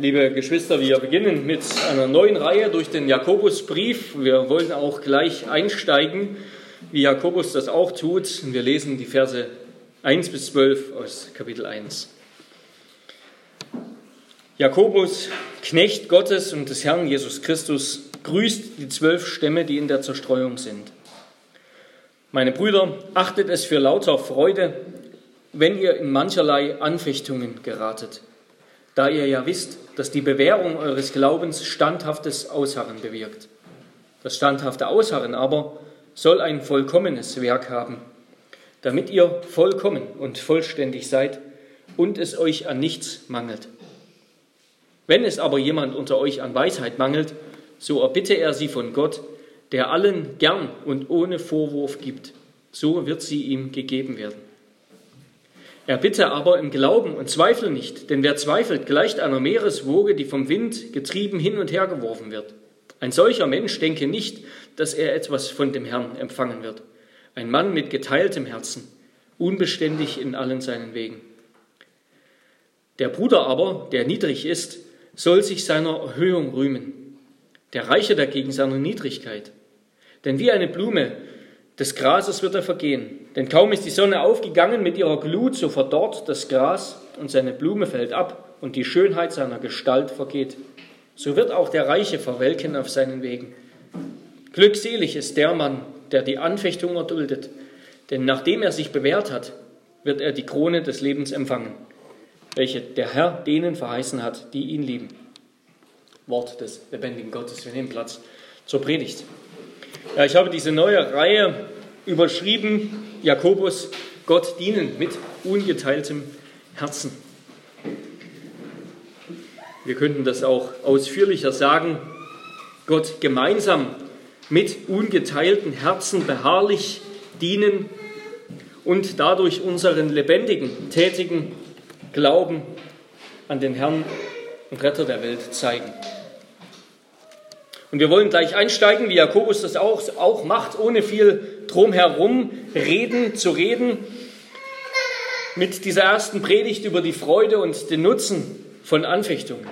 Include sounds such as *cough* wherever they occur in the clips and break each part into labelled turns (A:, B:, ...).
A: Liebe Geschwister, wir beginnen mit einer neuen Reihe durch den Jakobusbrief. Wir wollen auch gleich einsteigen, wie Jakobus das auch tut. Wir lesen die Verse 1 bis 12 aus Kapitel 1. Jakobus, Knecht Gottes und des Herrn Jesus Christus, grüßt die zwölf Stämme, die in der Zerstreuung sind. Meine Brüder, achtet es für lauter Freude, wenn ihr in mancherlei Anfechtungen geratet da ihr ja wisst, dass die Bewährung eures Glaubens standhaftes Ausharren bewirkt. Das standhafte Ausharren aber soll ein vollkommenes Werk haben, damit ihr vollkommen und vollständig seid und es euch an nichts mangelt. Wenn es aber jemand unter euch an Weisheit mangelt, so erbitte er sie von Gott, der allen gern und ohne Vorwurf gibt. So wird sie ihm gegeben werden. Er bitte aber im Glauben und zweifle nicht, denn wer zweifelt, gleicht einer Meereswoge, die vom Wind getrieben hin und her geworfen wird. Ein solcher Mensch denke nicht, dass er etwas von dem Herrn empfangen wird. Ein Mann mit geteiltem Herzen, unbeständig in allen seinen Wegen. Der Bruder aber, der niedrig ist, soll sich seiner Erhöhung rühmen, der Reiche dagegen seiner Niedrigkeit. Denn wie eine Blume des Grases wird er vergehen. Denn kaum ist die Sonne aufgegangen mit ihrer Glut, so verdorrt das Gras und seine Blume fällt ab und die Schönheit seiner Gestalt vergeht. So wird auch der Reiche verwelken auf seinen Wegen. Glückselig ist der Mann, der die Anfechtung erduldet, denn nachdem er sich bewährt hat, wird er die Krone des Lebens empfangen, welche der Herr denen verheißen hat, die ihn lieben. Wort des lebendigen Gottes. Wir nehmen Platz zur Predigt. Ja, ich habe diese neue Reihe überschrieben, Jakobus, Gott dienen mit ungeteiltem Herzen. Wir könnten das auch ausführlicher sagen, Gott gemeinsam mit ungeteilten Herzen beharrlich dienen und dadurch unseren lebendigen, tätigen Glauben an den Herrn und Retter der Welt zeigen. Und wir wollen gleich einsteigen, wie Jakobus das auch, auch macht, ohne viel drumherum reden, zu reden, mit dieser ersten Predigt über die Freude und den Nutzen von Anfechtungen.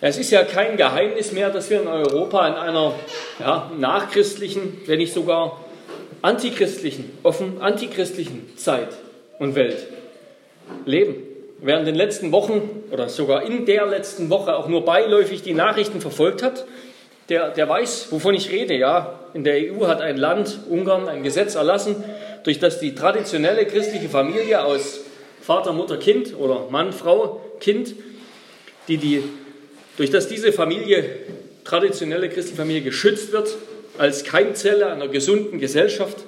A: Es ist ja kein Geheimnis mehr, dass wir in Europa in einer ja, nachchristlichen, wenn nicht sogar antichristlichen, offen antichristlichen Zeit und Welt leben in den letzten Wochen oder sogar in der letzten Woche auch nur beiläufig die Nachrichten verfolgt hat, der, der weiß, wovon ich rede. Ja, in der EU hat ein Land, Ungarn, ein Gesetz erlassen, durch das die traditionelle christliche Familie aus Vater, Mutter, Kind oder Mann, Frau, Kind, die, die, durch das diese Familie, traditionelle christliche Familie, geschützt wird als Keimzelle einer gesunden Gesellschaft.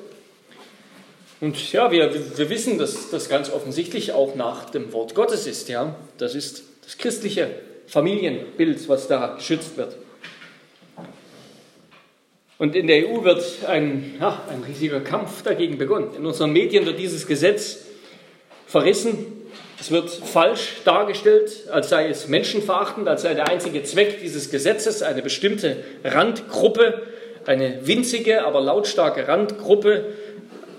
A: Und ja, wir, wir wissen, dass das ganz offensichtlich auch nach dem Wort Gottes ist. Ja? Das ist das christliche Familienbild, was da geschützt wird. Und in der EU wird ein, ja, ein riesiger Kampf dagegen begonnen. In unseren Medien wird dieses Gesetz verrissen. Es wird falsch dargestellt, als sei es menschenverachtend, als sei der einzige Zweck dieses Gesetzes eine bestimmte Randgruppe, eine winzige, aber lautstarke Randgruppe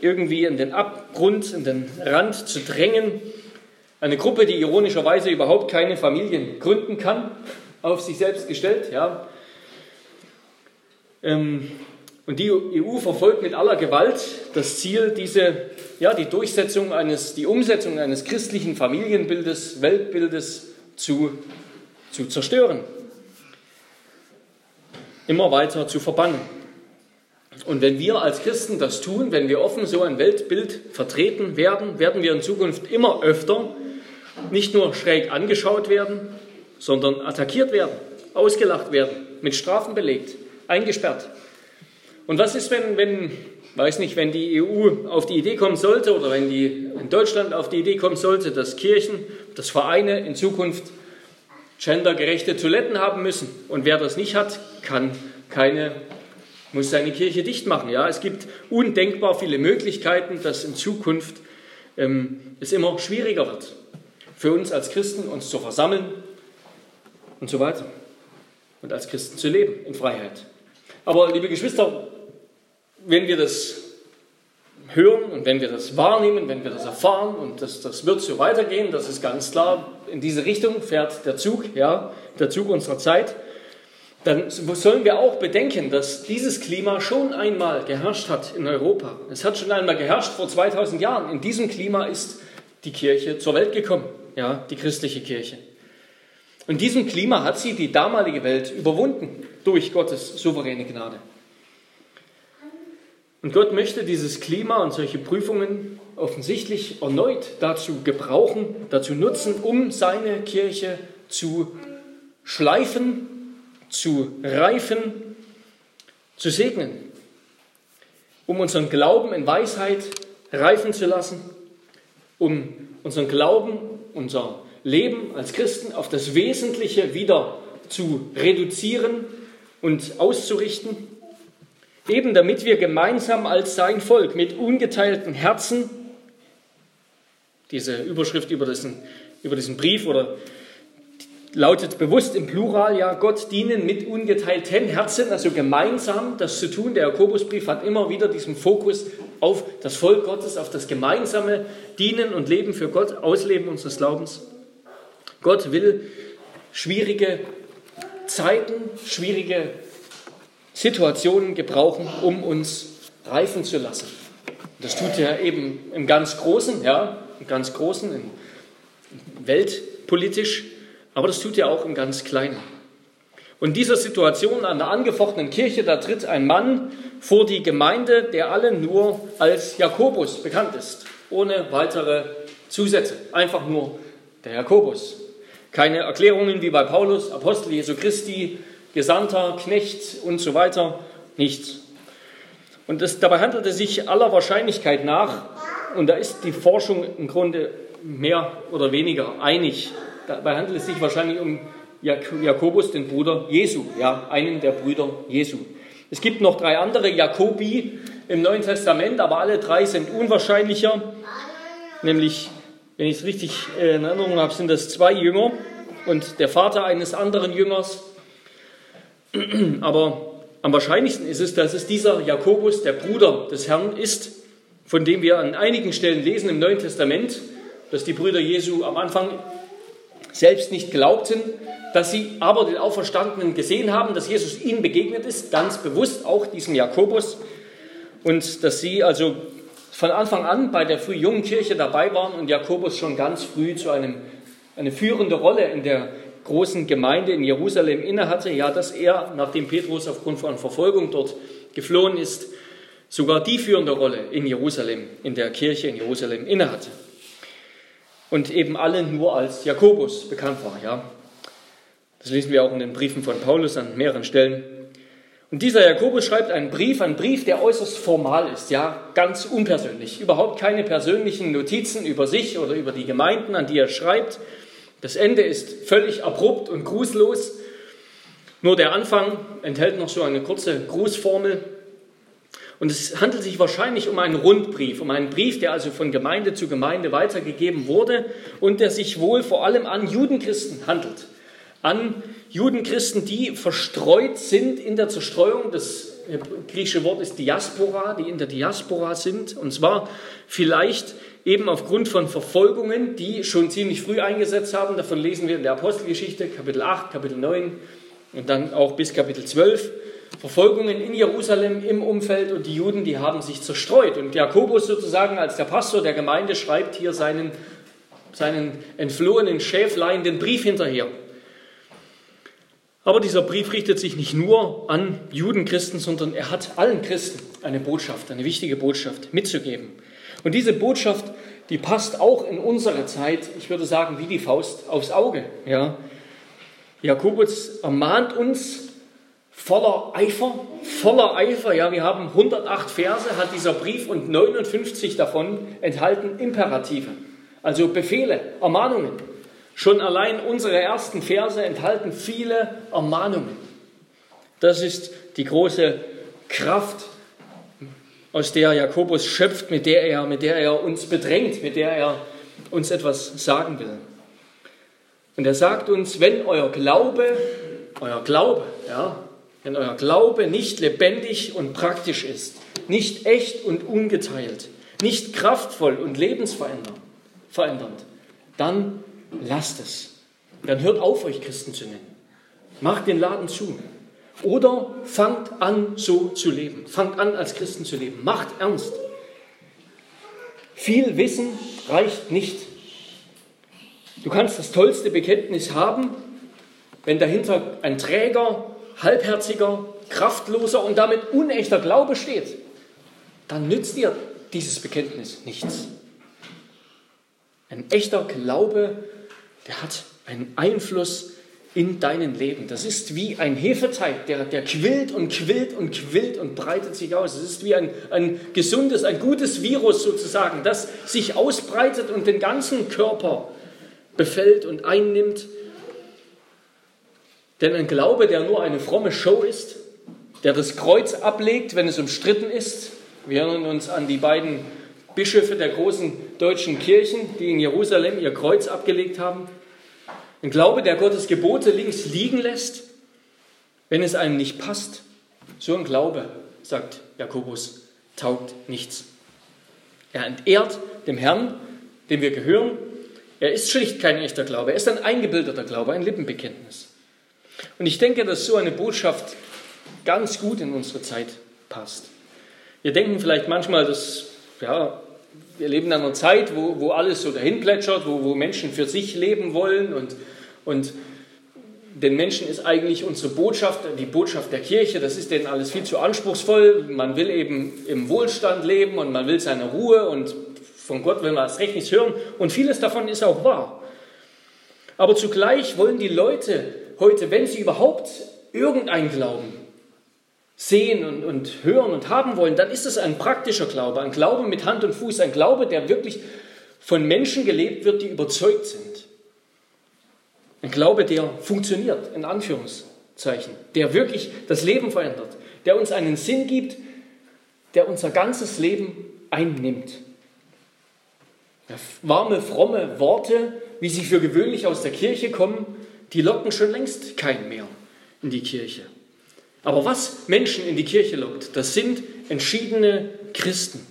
A: irgendwie in den Abgrund, in den Rand zu drängen. Eine Gruppe, die ironischerweise überhaupt keine Familien gründen kann, auf sich selbst gestellt. Ja. Ähm, und die EU verfolgt mit aller Gewalt das Ziel, diese, ja, die Durchsetzung eines, die Umsetzung eines christlichen Familienbildes, Weltbildes zu, zu zerstören. Immer weiter zu verbannen. Und wenn wir als Christen das tun, wenn wir offen so ein Weltbild vertreten werden, werden wir in Zukunft immer öfter nicht nur schräg angeschaut werden, sondern attackiert werden, ausgelacht werden, mit Strafen belegt, eingesperrt. Und was ist, wenn, wenn, weiß nicht, wenn die EU auf die Idee kommen sollte oder wenn die in Deutschland auf die Idee kommen sollte, dass Kirchen, dass Vereine in Zukunft gendergerechte Toiletten haben müssen und wer das nicht hat, kann keine muss seine Kirche dicht machen. Ja? Es gibt undenkbar viele Möglichkeiten, dass in Zukunft ähm, es immer schwieriger wird, für uns als Christen uns zu versammeln und so weiter. Und als Christen zu leben in Freiheit. Aber liebe Geschwister, wenn wir das hören und wenn wir das wahrnehmen, wenn wir das erfahren und das, das wird so weitergehen, das ist ganz klar, in diese Richtung fährt der Zug, ja, der Zug unserer Zeit, dann sollen wir auch bedenken, dass dieses Klima schon einmal geherrscht hat in Europa. Es hat schon einmal geherrscht vor 2000 Jahren. In diesem Klima ist die Kirche zur Welt gekommen, ja, die christliche Kirche. In diesem Klima hat sie die damalige Welt überwunden durch Gottes souveräne Gnade. Und Gott möchte dieses Klima und solche Prüfungen offensichtlich erneut dazu gebrauchen, dazu nutzen, um seine Kirche zu schleifen, zu reifen, zu segnen, um unseren Glauben in Weisheit reifen zu lassen, um unseren Glauben, unser Leben als Christen auf das Wesentliche wieder zu reduzieren und auszurichten eben damit wir gemeinsam als sein Volk mit ungeteilten Herzen, diese Überschrift über diesen, über diesen Brief oder lautet bewusst im Plural, ja, Gott dienen mit ungeteilten Herzen, also gemeinsam das zu tun. Der Jakobusbrief hat immer wieder diesen Fokus auf das Volk Gottes, auf das gemeinsame Dienen und Leben für Gott, Ausleben unseres Glaubens. Gott will schwierige Zeiten, schwierige Situationen gebrauchen, um uns reifen zu lassen. Das tut er eben im ganz Großen, ja, im ganz Großen, im weltpolitisch, aber das tut er auch im ganz Kleinen. Und in dieser Situation an der angefochtenen Kirche, da tritt ein Mann vor die Gemeinde, der allen nur als Jakobus bekannt ist, ohne weitere Zusätze, einfach nur der Jakobus. Keine Erklärungen wie bei Paulus, Apostel Jesu Christi, Gesandter, Knecht und so weiter, nichts. Und das, dabei handelt es sich aller Wahrscheinlichkeit nach, und da ist die Forschung im Grunde mehr oder weniger einig, dabei handelt es sich wahrscheinlich um Jakobus, den Bruder Jesu, ja, einen der Brüder Jesu. Es gibt noch drei andere Jakobi im Neuen Testament, aber alle drei sind unwahrscheinlicher. Nämlich, wenn ich es richtig in Erinnerung habe, sind das zwei Jünger und der Vater eines anderen Jüngers. *clears throat* Aber am wahrscheinlichsten ist es, dass es dieser Jakobus, der Bruder des Herrn, ist, von dem wir an einigen Stellen lesen im Neuen Testament, dass die Brüder Jesu am Anfang selbst nicht glaubten, dass sie aber den Auferstandenen gesehen haben, dass Jesus ihnen begegnet ist, ganz bewusst auch diesem Jakobus, und dass sie also von Anfang an bei der früh jungen Kirche dabei waren und Jakobus schon ganz früh zu einem, eine führende Rolle in der großen Gemeinde in Jerusalem innehatte, ja, dass er, nachdem Petrus aufgrund von Verfolgung dort geflohen ist, sogar die führende Rolle in Jerusalem, in der Kirche in Jerusalem innehatte. Und eben alle nur als Jakobus bekannt war, ja. Das lesen wir auch in den Briefen von Paulus an mehreren Stellen. Und dieser Jakobus schreibt einen Brief, einen Brief, der äußerst formal ist, ja, ganz unpersönlich. Überhaupt keine persönlichen Notizen über sich oder über die Gemeinden, an die er schreibt, das Ende ist völlig abrupt und grußlos. Nur der Anfang enthält noch so eine kurze Grußformel. Und es handelt sich wahrscheinlich um einen Rundbrief, um einen Brief, der also von Gemeinde zu Gemeinde weitergegeben wurde und der sich wohl vor allem an Judenchristen handelt. An Judenchristen, die verstreut sind in der Zerstreuung. Das griechische Wort ist Diaspora, die in der Diaspora sind. Und zwar vielleicht eben aufgrund von Verfolgungen, die schon ziemlich früh eingesetzt haben. Davon lesen wir in der Apostelgeschichte, Kapitel 8, Kapitel 9 und dann auch bis Kapitel 12. Verfolgungen in Jerusalem im Umfeld und die Juden, die haben sich zerstreut. Und Jakobus sozusagen als der Pastor der Gemeinde schreibt hier seinen, seinen entflohenen Schäflein den Brief hinterher. Aber dieser Brief richtet sich nicht nur an Judenchristen, sondern er hat allen Christen eine Botschaft, eine wichtige Botschaft mitzugeben. Und diese Botschaft, die passt auch in unsere Zeit, ich würde sagen, wie die Faust aufs Auge. Ja. Jakobus ermahnt uns voller Eifer, voller Eifer. Ja, wir haben 108 Verse, hat dieser Brief und 59 davon enthalten Imperative, also Befehle, Ermahnungen. Schon allein unsere ersten Verse enthalten viele Ermahnungen. Das ist die große Kraft aus der Jakobus schöpft, mit der er, mit der er uns bedrängt, mit der er uns etwas sagen will. Und er sagt uns, wenn euer Glaube, euer Glaube, ja, wenn euer Glaube nicht lebendig und praktisch ist, nicht echt und ungeteilt, nicht kraftvoll und lebensverändernd, dann lasst es. Dann hört auf, euch Christen zu nennen. Macht den Laden zu. Oder fangt an, so zu leben. Fangt an, als Christen zu leben. Macht ernst. Viel Wissen reicht nicht. Du kannst das tollste Bekenntnis haben, wenn dahinter ein träger, halbherziger, kraftloser und damit unechter Glaube steht. Dann nützt dir dieses Bekenntnis nichts. Ein echter Glaube, der hat einen Einfluss in deinem Leben. Das ist wie ein Hefeteig, der, der quillt und quillt und quillt und breitet sich aus. Es ist wie ein, ein gesundes, ein gutes Virus sozusagen, das sich ausbreitet und den ganzen Körper befällt und einnimmt. Denn ein Glaube, der nur eine fromme Show ist, der das Kreuz ablegt, wenn es umstritten ist, wir erinnern uns an die beiden Bischöfe der großen deutschen Kirchen, die in Jerusalem ihr Kreuz abgelegt haben, ein Glaube, der Gottes Gebote links liegen lässt, wenn es einem nicht passt. So ein Glaube, sagt Jakobus, taugt nichts. Er entehrt dem Herrn, dem wir gehören. Er ist schlicht kein echter Glaube. Er ist ein eingebildeter Glaube, ein Lippenbekenntnis. Und ich denke, dass so eine Botschaft ganz gut in unsere Zeit passt. Wir denken vielleicht manchmal, dass ja, wir leben in einer Zeit, wo, wo alles so dahin plätschert, wo, wo Menschen für sich leben wollen und, und den Menschen ist eigentlich unsere Botschaft, die Botschaft der Kirche, das ist denen alles viel zu anspruchsvoll. Man will eben im Wohlstand leben und man will seine Ruhe und von Gott will man das recht nichts hören. Und vieles davon ist auch wahr. Aber zugleich wollen die Leute heute, wenn sie überhaupt irgendeinen Glauben sehen und, und hören und haben wollen, dann ist es ein praktischer Glaube, ein Glaube mit Hand und Fuß, ein Glaube, der wirklich von Menschen gelebt wird, die überzeugt sind. Ein Glaube, der funktioniert, in Anführungszeichen, der wirklich das Leben verändert, der uns einen Sinn gibt, der unser ganzes Leben einnimmt. Warme, fromme Worte, wie sie für gewöhnlich aus der Kirche kommen, die locken schon längst keinen mehr in die Kirche. Aber was Menschen in die Kirche lockt, das sind entschiedene Christen.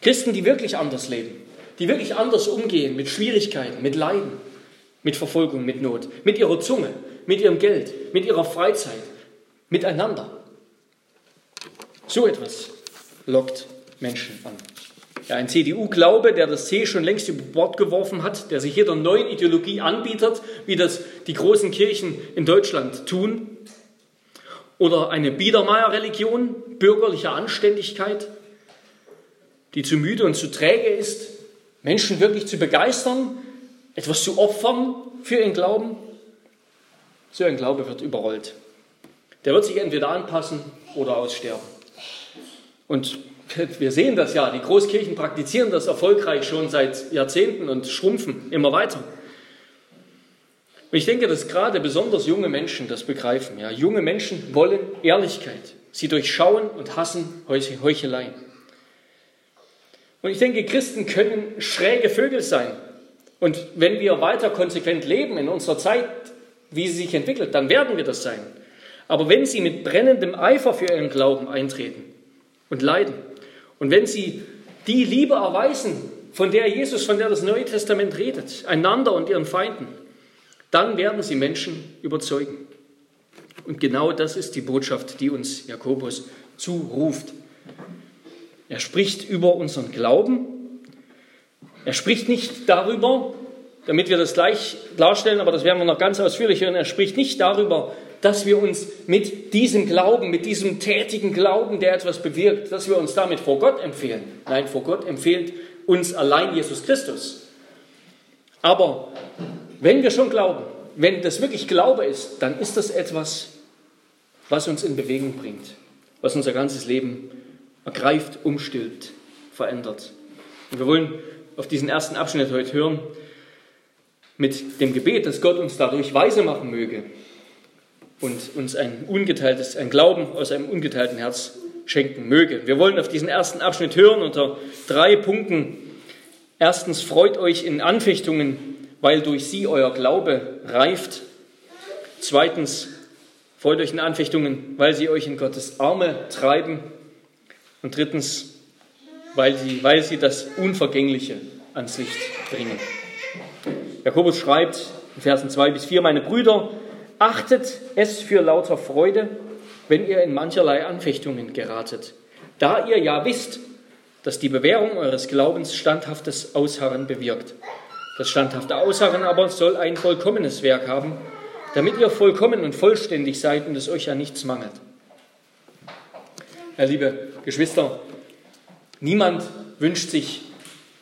A: Christen, die wirklich anders leben, die wirklich anders umgehen mit Schwierigkeiten, mit Leiden, mit Verfolgung, mit Not, mit ihrer Zunge, mit ihrem Geld, mit ihrer Freizeit, miteinander. So etwas lockt Menschen an. Ja, ein CDU-Glaube, der das C schon längst über Bord geworfen hat, der sich jeder neuen Ideologie anbietet, wie das die großen Kirchen in Deutschland tun, oder eine Biedermeier-Religion bürgerlicher Anständigkeit, die zu müde und zu träge ist, Menschen wirklich zu begeistern, etwas zu opfern für ihren Glauben. So ein Glaube wird überrollt. Der wird sich entweder anpassen oder aussterben. Und *laughs* wir sehen das ja, die Großkirchen praktizieren das erfolgreich schon seit Jahrzehnten und schrumpfen immer weiter. Und ich denke, dass gerade besonders junge Menschen das begreifen. Ja, junge Menschen wollen Ehrlichkeit. Sie durchschauen und hassen Heuchelei. Und ich denke, Christen können schräge Vögel sein. Und wenn wir weiter konsequent leben in unserer Zeit, wie sie sich entwickelt, dann werden wir das sein. Aber wenn sie mit brennendem Eifer für ihren Glauben eintreten und leiden, und wenn sie die Liebe erweisen, von der Jesus, von der das Neue Testament redet, einander und ihren Feinden, dann werden sie Menschen überzeugen. Und genau das ist die Botschaft, die uns Jakobus zuruft. Er spricht über unseren Glauben. Er spricht nicht darüber, damit wir das gleich klarstellen, aber das werden wir noch ganz ausführlich hören. Er spricht nicht darüber, dass wir uns mit diesem Glauben, mit diesem tätigen Glauben, der etwas bewirkt, dass wir uns damit vor Gott empfehlen. Nein, vor Gott empfiehlt uns allein Jesus Christus. Aber wenn wir schon glauben, wenn das wirklich Glaube ist, dann ist das etwas, was uns in Bewegung bringt, was unser ganzes Leben ergreift, umstülpt, verändert. Und wir wollen auf diesen ersten Abschnitt heute hören, mit dem Gebet, dass Gott uns dadurch weise machen möge und uns ein ungeteiltes, ein Glauben aus einem ungeteilten Herz schenken möge. Wir wollen auf diesen ersten Abschnitt hören unter drei Punkten. Erstens, freut euch in Anfechtungen weil durch sie euer Glaube reift. Zweitens, freut euch in Anfechtungen, weil sie euch in Gottes Arme treiben. Und drittens, weil sie, weil sie das Unvergängliche ans Licht bringen. Jakobus schreibt in Versen 2 bis 4, meine Brüder, achtet es für lauter Freude, wenn ihr in mancherlei Anfechtungen geratet, da ihr ja wisst, dass die Bewährung eures Glaubens standhaftes Ausharren bewirkt. Das standhafte Ausharren aber soll ein vollkommenes Werk haben, damit ihr vollkommen und vollständig seid und es euch ja nichts mangelt. Ja, liebe Geschwister, niemand wünscht sich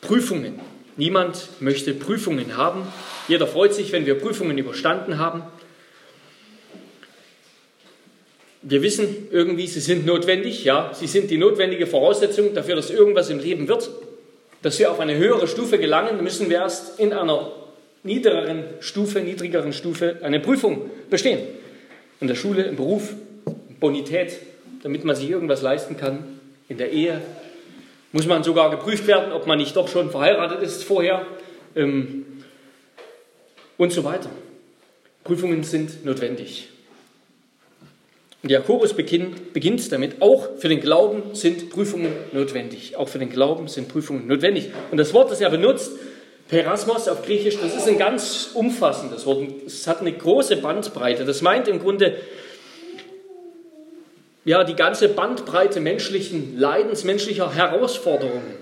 A: Prüfungen. Niemand möchte Prüfungen haben. Jeder freut sich, wenn wir Prüfungen überstanden haben. Wir wissen irgendwie, sie sind notwendig, ja, sie sind die notwendige Voraussetzung dafür, dass irgendwas im Leben wird. Dass wir auf eine höhere Stufe gelangen, müssen wir erst in einer niedrigeren Stufe, niedrigeren Stufe eine Prüfung bestehen. In der Schule, im Beruf, Bonität, damit man sich irgendwas leisten kann. In der Ehe muss man sogar geprüft werden, ob man nicht doch schon verheiratet ist vorher ähm, und so weiter. Prüfungen sind notwendig. Und Jakobus beginnt damit, auch für den Glauben sind Prüfungen notwendig. Auch für den Glauben sind Prüfungen notwendig. Und das Wort, das er benutzt, Perasmos auf Griechisch, das ist ein ganz umfassendes Wort. Es hat eine große Bandbreite. Das meint im Grunde ja, die ganze Bandbreite menschlichen Leidens, menschlicher Herausforderungen.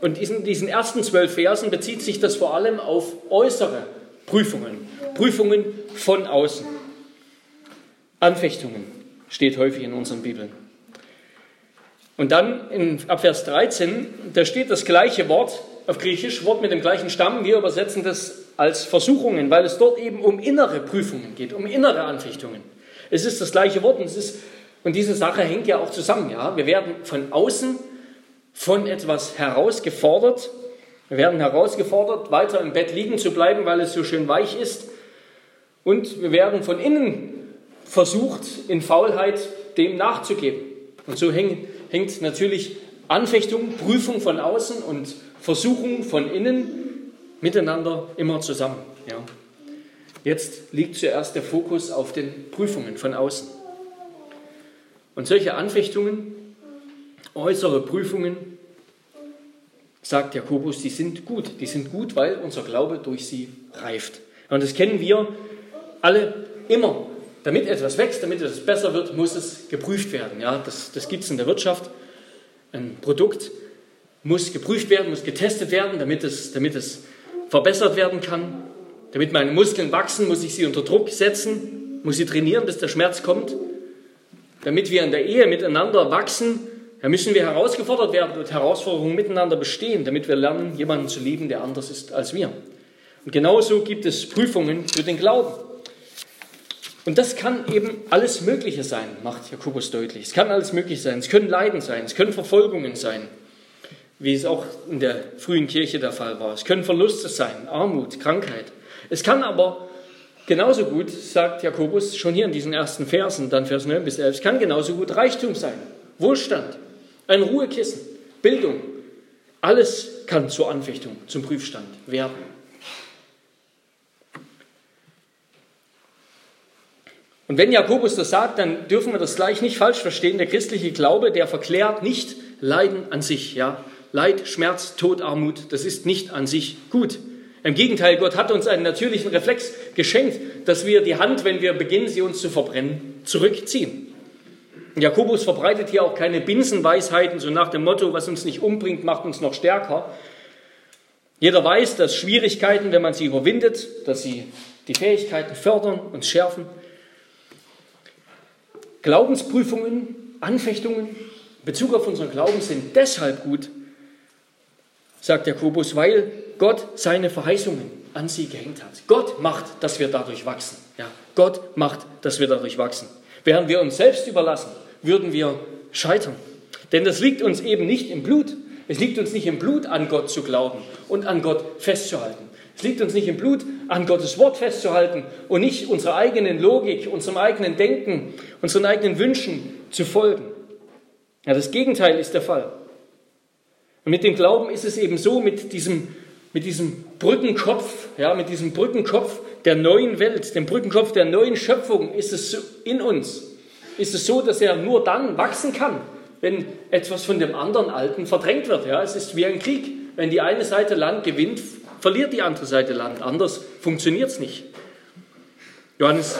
A: Und in diesen ersten zwölf Versen bezieht sich das vor allem auf äußere Prüfungen, Prüfungen von außen, Anfechtungen steht häufig in unseren Bibeln. Und dann in, ab Vers 13, da steht das gleiche Wort auf Griechisch, Wort mit dem gleichen Stamm. Wir übersetzen das als Versuchungen, weil es dort eben um innere Prüfungen geht, um innere Anfechtungen. Es ist das gleiche Wort und, es ist, und diese Sache hängt ja auch zusammen. Ja? Wir werden von außen von etwas herausgefordert. Wir werden herausgefordert, weiter im Bett liegen zu bleiben, weil es so schön weich ist. Und wir werden von innen versucht, in Faulheit dem nachzugeben. Und so hängt, hängt natürlich Anfechtung, Prüfung von außen und Versuchung von innen miteinander immer zusammen. Ja. Jetzt liegt zuerst der Fokus auf den Prüfungen von außen. Und solche Anfechtungen, äußere Prüfungen, sagt Jakobus, die sind gut. Die sind gut, weil unser Glaube durch sie reift. Und das kennen wir alle immer damit etwas wächst, damit etwas besser wird, muss es geprüft werden. Ja, das das gibt es in der Wirtschaft. Ein Produkt muss geprüft werden, muss getestet werden, damit es, damit es verbessert werden kann. Damit meine Muskeln wachsen, muss ich sie unter Druck setzen, muss sie trainieren, bis der Schmerz kommt. Damit wir in der Ehe miteinander wachsen, da müssen wir herausgefordert werden und Herausforderungen miteinander bestehen, damit wir lernen, jemanden zu lieben, der anders ist als wir. Und genauso gibt es Prüfungen für den Glauben. Und das kann eben alles Mögliche sein, macht Jakobus deutlich. Es kann alles Mögliche sein. Es können Leiden sein, es können Verfolgungen sein, wie es auch in der frühen Kirche der Fall war. Es können Verluste sein, Armut, Krankheit. Es kann aber genauso gut, sagt Jakobus schon hier in diesen ersten Versen, dann Vers 9 bis 11, es kann genauso gut Reichtum sein, Wohlstand, ein Ruhekissen, Bildung. Alles kann zur Anfechtung, zum Prüfstand werden. Und wenn Jakobus das sagt, dann dürfen wir das gleich nicht falsch verstehen. Der christliche Glaube, der verklärt nicht Leiden an sich. Ja? Leid, Schmerz, Tod, Armut, das ist nicht an sich gut. Im Gegenteil, Gott hat uns einen natürlichen Reflex geschenkt, dass wir die Hand, wenn wir beginnen, sie uns zu verbrennen, zurückziehen. Jakobus verbreitet hier auch keine Binsenweisheiten, so nach dem Motto, was uns nicht umbringt, macht uns noch stärker. Jeder weiß, dass Schwierigkeiten, wenn man sie überwindet, dass sie die Fähigkeiten fördern und schärfen. Glaubensprüfungen, Anfechtungen in Bezug auf unseren Glauben sind deshalb gut, sagt Jakobus, weil Gott seine Verheißungen an sie gehängt hat. Gott macht, dass wir dadurch wachsen. Ja, Gott macht, dass wir dadurch wachsen. Während wir uns selbst überlassen, würden wir scheitern. Denn das liegt uns eben nicht im Blut. Es liegt uns nicht im Blut, an Gott zu glauben und an Gott festzuhalten. Es liegt uns nicht im Blut, an Gottes Wort festzuhalten und nicht unserer eigenen Logik, unserem eigenen Denken, unseren eigenen Wünschen zu folgen. Ja, das Gegenteil ist der Fall. Und mit dem Glauben ist es eben so, mit diesem, mit diesem Brückenkopf, ja, mit diesem Brückenkopf der neuen Welt, dem Brückenkopf der neuen Schöpfung, ist es in uns, ist es so, dass er nur dann wachsen kann, wenn etwas von dem anderen Alten verdrängt wird. Ja, es ist wie ein Krieg. Wenn die eine Seite Land gewinnt, verliert die andere Seite Land. Anders funktioniert es nicht. Johannes,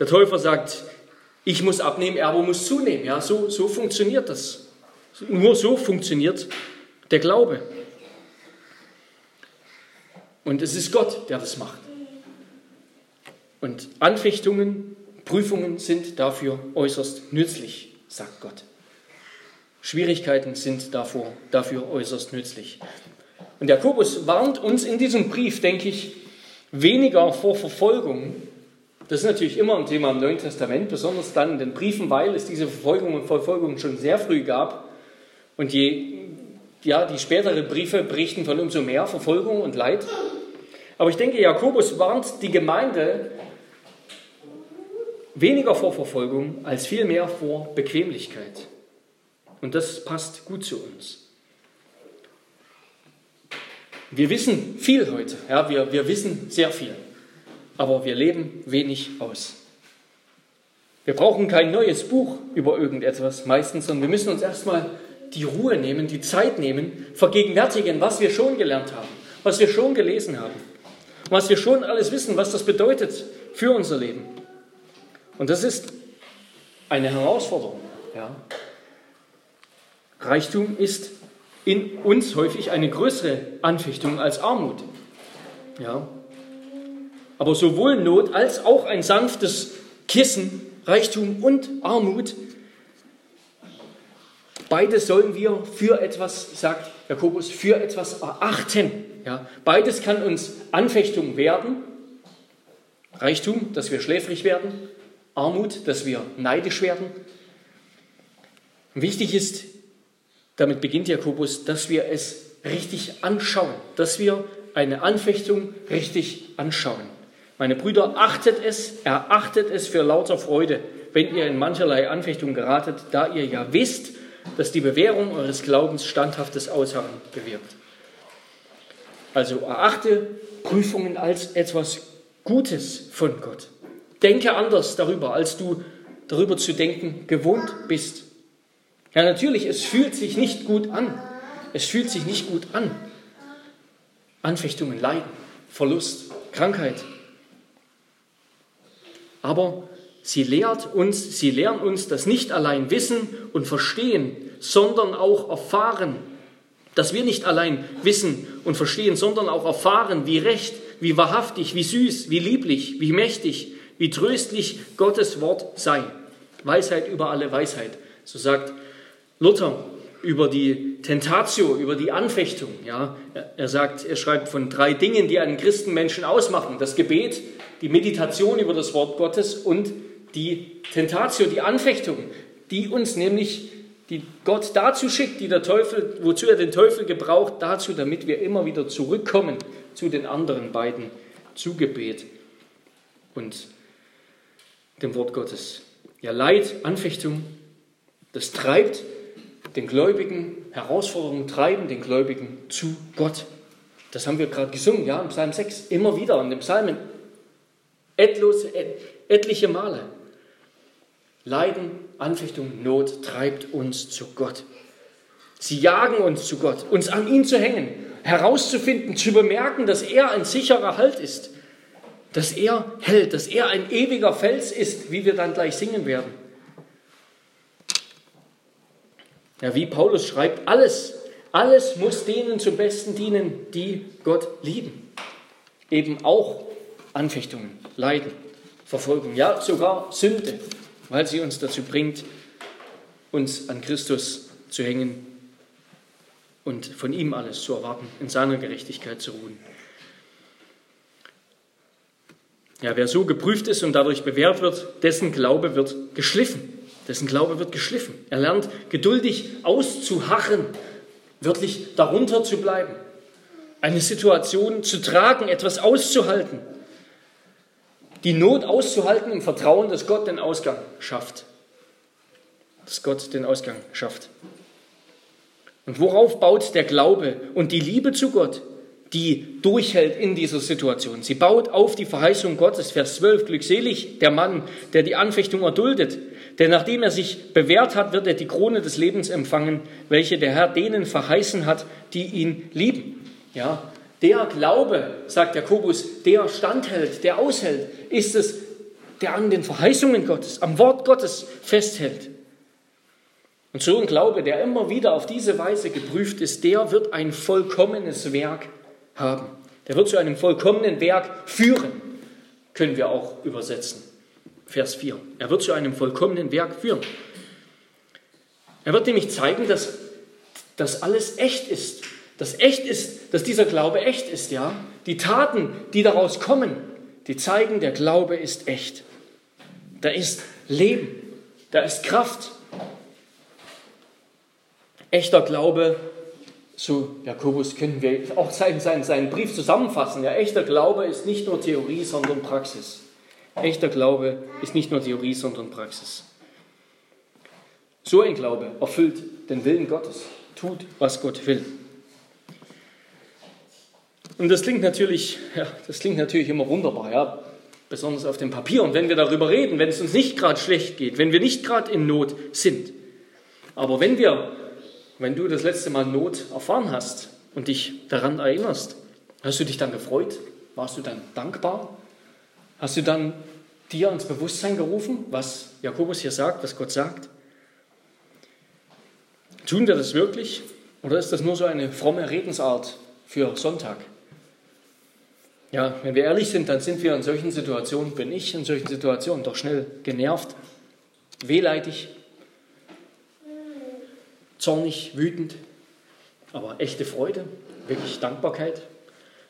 A: der Täufer, sagt, ich muss abnehmen, er aber muss zunehmen. Ja, so, so funktioniert das. Nur so funktioniert der Glaube. Und es ist Gott, der das macht. Und Anfechtungen, Prüfungen sind dafür äußerst nützlich, sagt Gott. Schwierigkeiten sind davor, dafür äußerst nützlich. Und Jakobus warnt uns in diesem Brief, denke ich, weniger vor Verfolgung. Das ist natürlich immer ein Thema im Neuen Testament, besonders dann in den Briefen, weil es diese Verfolgung und Verfolgung schon sehr früh gab. Und je, ja, die späteren Briefe berichten von umso mehr Verfolgung und Leid. Aber ich denke, Jakobus warnt die Gemeinde weniger vor Verfolgung als vielmehr vor Bequemlichkeit. Und das passt gut zu uns. Wir wissen viel heute, ja, wir, wir wissen sehr viel, aber wir leben wenig aus. Wir brauchen kein neues Buch über irgendetwas meistens, sondern wir müssen uns erstmal die Ruhe nehmen, die Zeit nehmen, vergegenwärtigen, was wir schon gelernt haben, was wir schon gelesen haben, was wir schon alles wissen, was das bedeutet für unser Leben. Und das ist eine Herausforderung. Ja. Reichtum ist in uns häufig eine größere Anfechtung als Armut. Ja. Aber sowohl Not als auch ein sanftes Kissen, Reichtum und Armut, beides sollen wir für etwas, sagt Jakobus, für etwas erachten. Ja. Beides kann uns Anfechtung werden. Reichtum, dass wir schläfrig werden, Armut, dass wir neidisch werden. Wichtig ist, damit beginnt Jakobus, dass wir es richtig anschauen, dass wir eine Anfechtung richtig anschauen. Meine Brüder, achtet es, erachtet es für lauter Freude, wenn ihr in mancherlei Anfechtung geratet, da ihr ja wisst, dass die Bewährung eures Glaubens standhaftes Ausharren bewirkt. Also erachte Prüfungen als etwas Gutes von Gott. Denke anders darüber, als du darüber zu denken gewohnt bist. Ja, natürlich, es fühlt sich nicht gut an. Es fühlt sich nicht gut an. Anfechtungen, Leiden, Verlust, Krankheit. Aber sie lehrt uns, sie lehren uns das nicht allein wissen und verstehen, sondern auch erfahren. Dass wir nicht allein wissen und verstehen, sondern auch erfahren, wie recht, wie wahrhaftig, wie süß, wie lieblich, wie mächtig, wie tröstlich Gottes Wort sei. Weisheit über alle Weisheit. So sagt Luther über die Tentatio, über die Anfechtung. Ja, er sagt, er schreibt von drei Dingen, die einen Christenmenschen ausmachen: das Gebet, die Meditation über das Wort Gottes und die Tentatio, die Anfechtung, die uns nämlich, die Gott dazu schickt, die der Teufel, wozu er den Teufel gebraucht, dazu, damit wir immer wieder zurückkommen zu den anderen beiden, zu Gebet und dem Wort Gottes. Ja, Leid, Anfechtung, das treibt den Gläubigen, Herausforderungen treiben den Gläubigen zu Gott. Das haben wir gerade gesungen, ja, im Psalm 6, immer wieder in den Psalmen, etlose, etliche Male. Leiden, Anfechtung, Not treibt uns zu Gott. Sie jagen uns zu Gott, uns an ihn zu hängen, herauszufinden, zu bemerken, dass er ein sicherer Halt ist, dass er hält, dass er ein ewiger Fels ist, wie wir dann gleich singen werden. Ja, wie Paulus schreibt, alles, alles muss denen zum Besten dienen, die Gott lieben. Eben auch Anfechtungen, Leiden, Verfolgung, ja sogar Sünde, weil sie uns dazu bringt, uns an Christus zu hängen und von ihm alles zu erwarten, in seiner Gerechtigkeit zu ruhen. Ja, wer so geprüft ist und dadurch bewährt wird, dessen Glaube wird geschliffen. Dessen Glaube wird geschliffen. Er lernt geduldig auszuharren, wirklich darunter zu bleiben, eine Situation zu tragen, etwas auszuhalten, die Not auszuhalten im Vertrauen, dass Gott den Ausgang schafft. Dass Gott den Ausgang schafft. Und worauf baut der Glaube und die Liebe zu Gott, die durchhält in dieser Situation. Sie baut auf die Verheißung Gottes. Vers 12. Glückselig der Mann, der die Anfechtung erduldet. Denn nachdem er sich bewährt hat, wird er die Krone des Lebens empfangen, welche der Herr denen verheißen hat, die ihn lieben. Ja, der Glaube, sagt Jakobus, der standhält, der aushält, ist es, der an den Verheißungen Gottes, am Wort Gottes festhält. Und so ein Glaube, der immer wieder auf diese Weise geprüft ist, der wird ein vollkommenes Werk haben. Der wird zu einem vollkommenen Werk führen, können wir auch übersetzen. Vers 4. Er wird zu einem vollkommenen Werk führen. Er wird nämlich zeigen, dass das alles echt ist. Dass echt ist, dass dieser Glaube echt ist, ja. Die Taten, die daraus kommen, die zeigen, der Glaube ist echt. Da ist Leben, da ist Kraft. Echter Glaube so Jakobus können wir auch seinen, seinen, Brief zusammenfassen. Ja, echter Glaube ist nicht nur Theorie, sondern Praxis. Echter Glaube ist nicht nur Theorie, sondern Praxis. So ein Glaube erfüllt den Willen Gottes, tut, was Gott will. Und das klingt natürlich, ja, das klingt natürlich immer wunderbar, ja, besonders auf dem Papier. Und wenn wir darüber reden, wenn es uns nicht gerade schlecht geht, wenn wir nicht gerade in Not sind. Aber wenn wir wenn du das letzte Mal Not erfahren hast und dich daran erinnerst, hast du dich dann gefreut? Warst du dann dankbar? Hast du dann dir ins Bewusstsein gerufen, was Jakobus hier sagt, was Gott sagt? Tun wir das wirklich oder ist das nur so eine fromme Redensart für Sonntag? Ja, wenn wir ehrlich sind, dann sind wir in solchen Situationen, bin ich in solchen Situationen doch schnell genervt, wehleidig, zornig, wütend, aber echte Freude, wirklich Dankbarkeit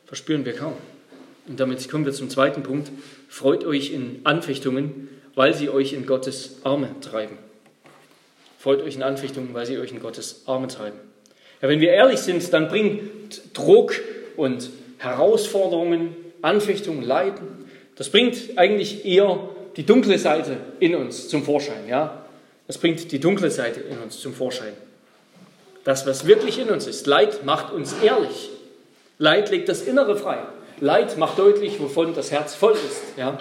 A: verspüren wir kaum. Und damit kommen wir zum zweiten Punkt. Freut euch in Anfechtungen, weil sie euch in Gottes Arme treiben. Freut euch in Anfechtungen, weil sie euch in Gottes Arme treiben. Ja, wenn wir ehrlich sind, dann bringt Druck und Herausforderungen, Anfechtungen, Leiden, das bringt eigentlich eher die dunkle Seite in uns zum Vorschein. Ja? Das bringt die dunkle Seite in uns zum Vorschein. Das, was wirklich in uns ist. Leid macht uns ehrlich. Leid legt das Innere frei. Leid macht deutlich, wovon das Herz voll ist. Ja?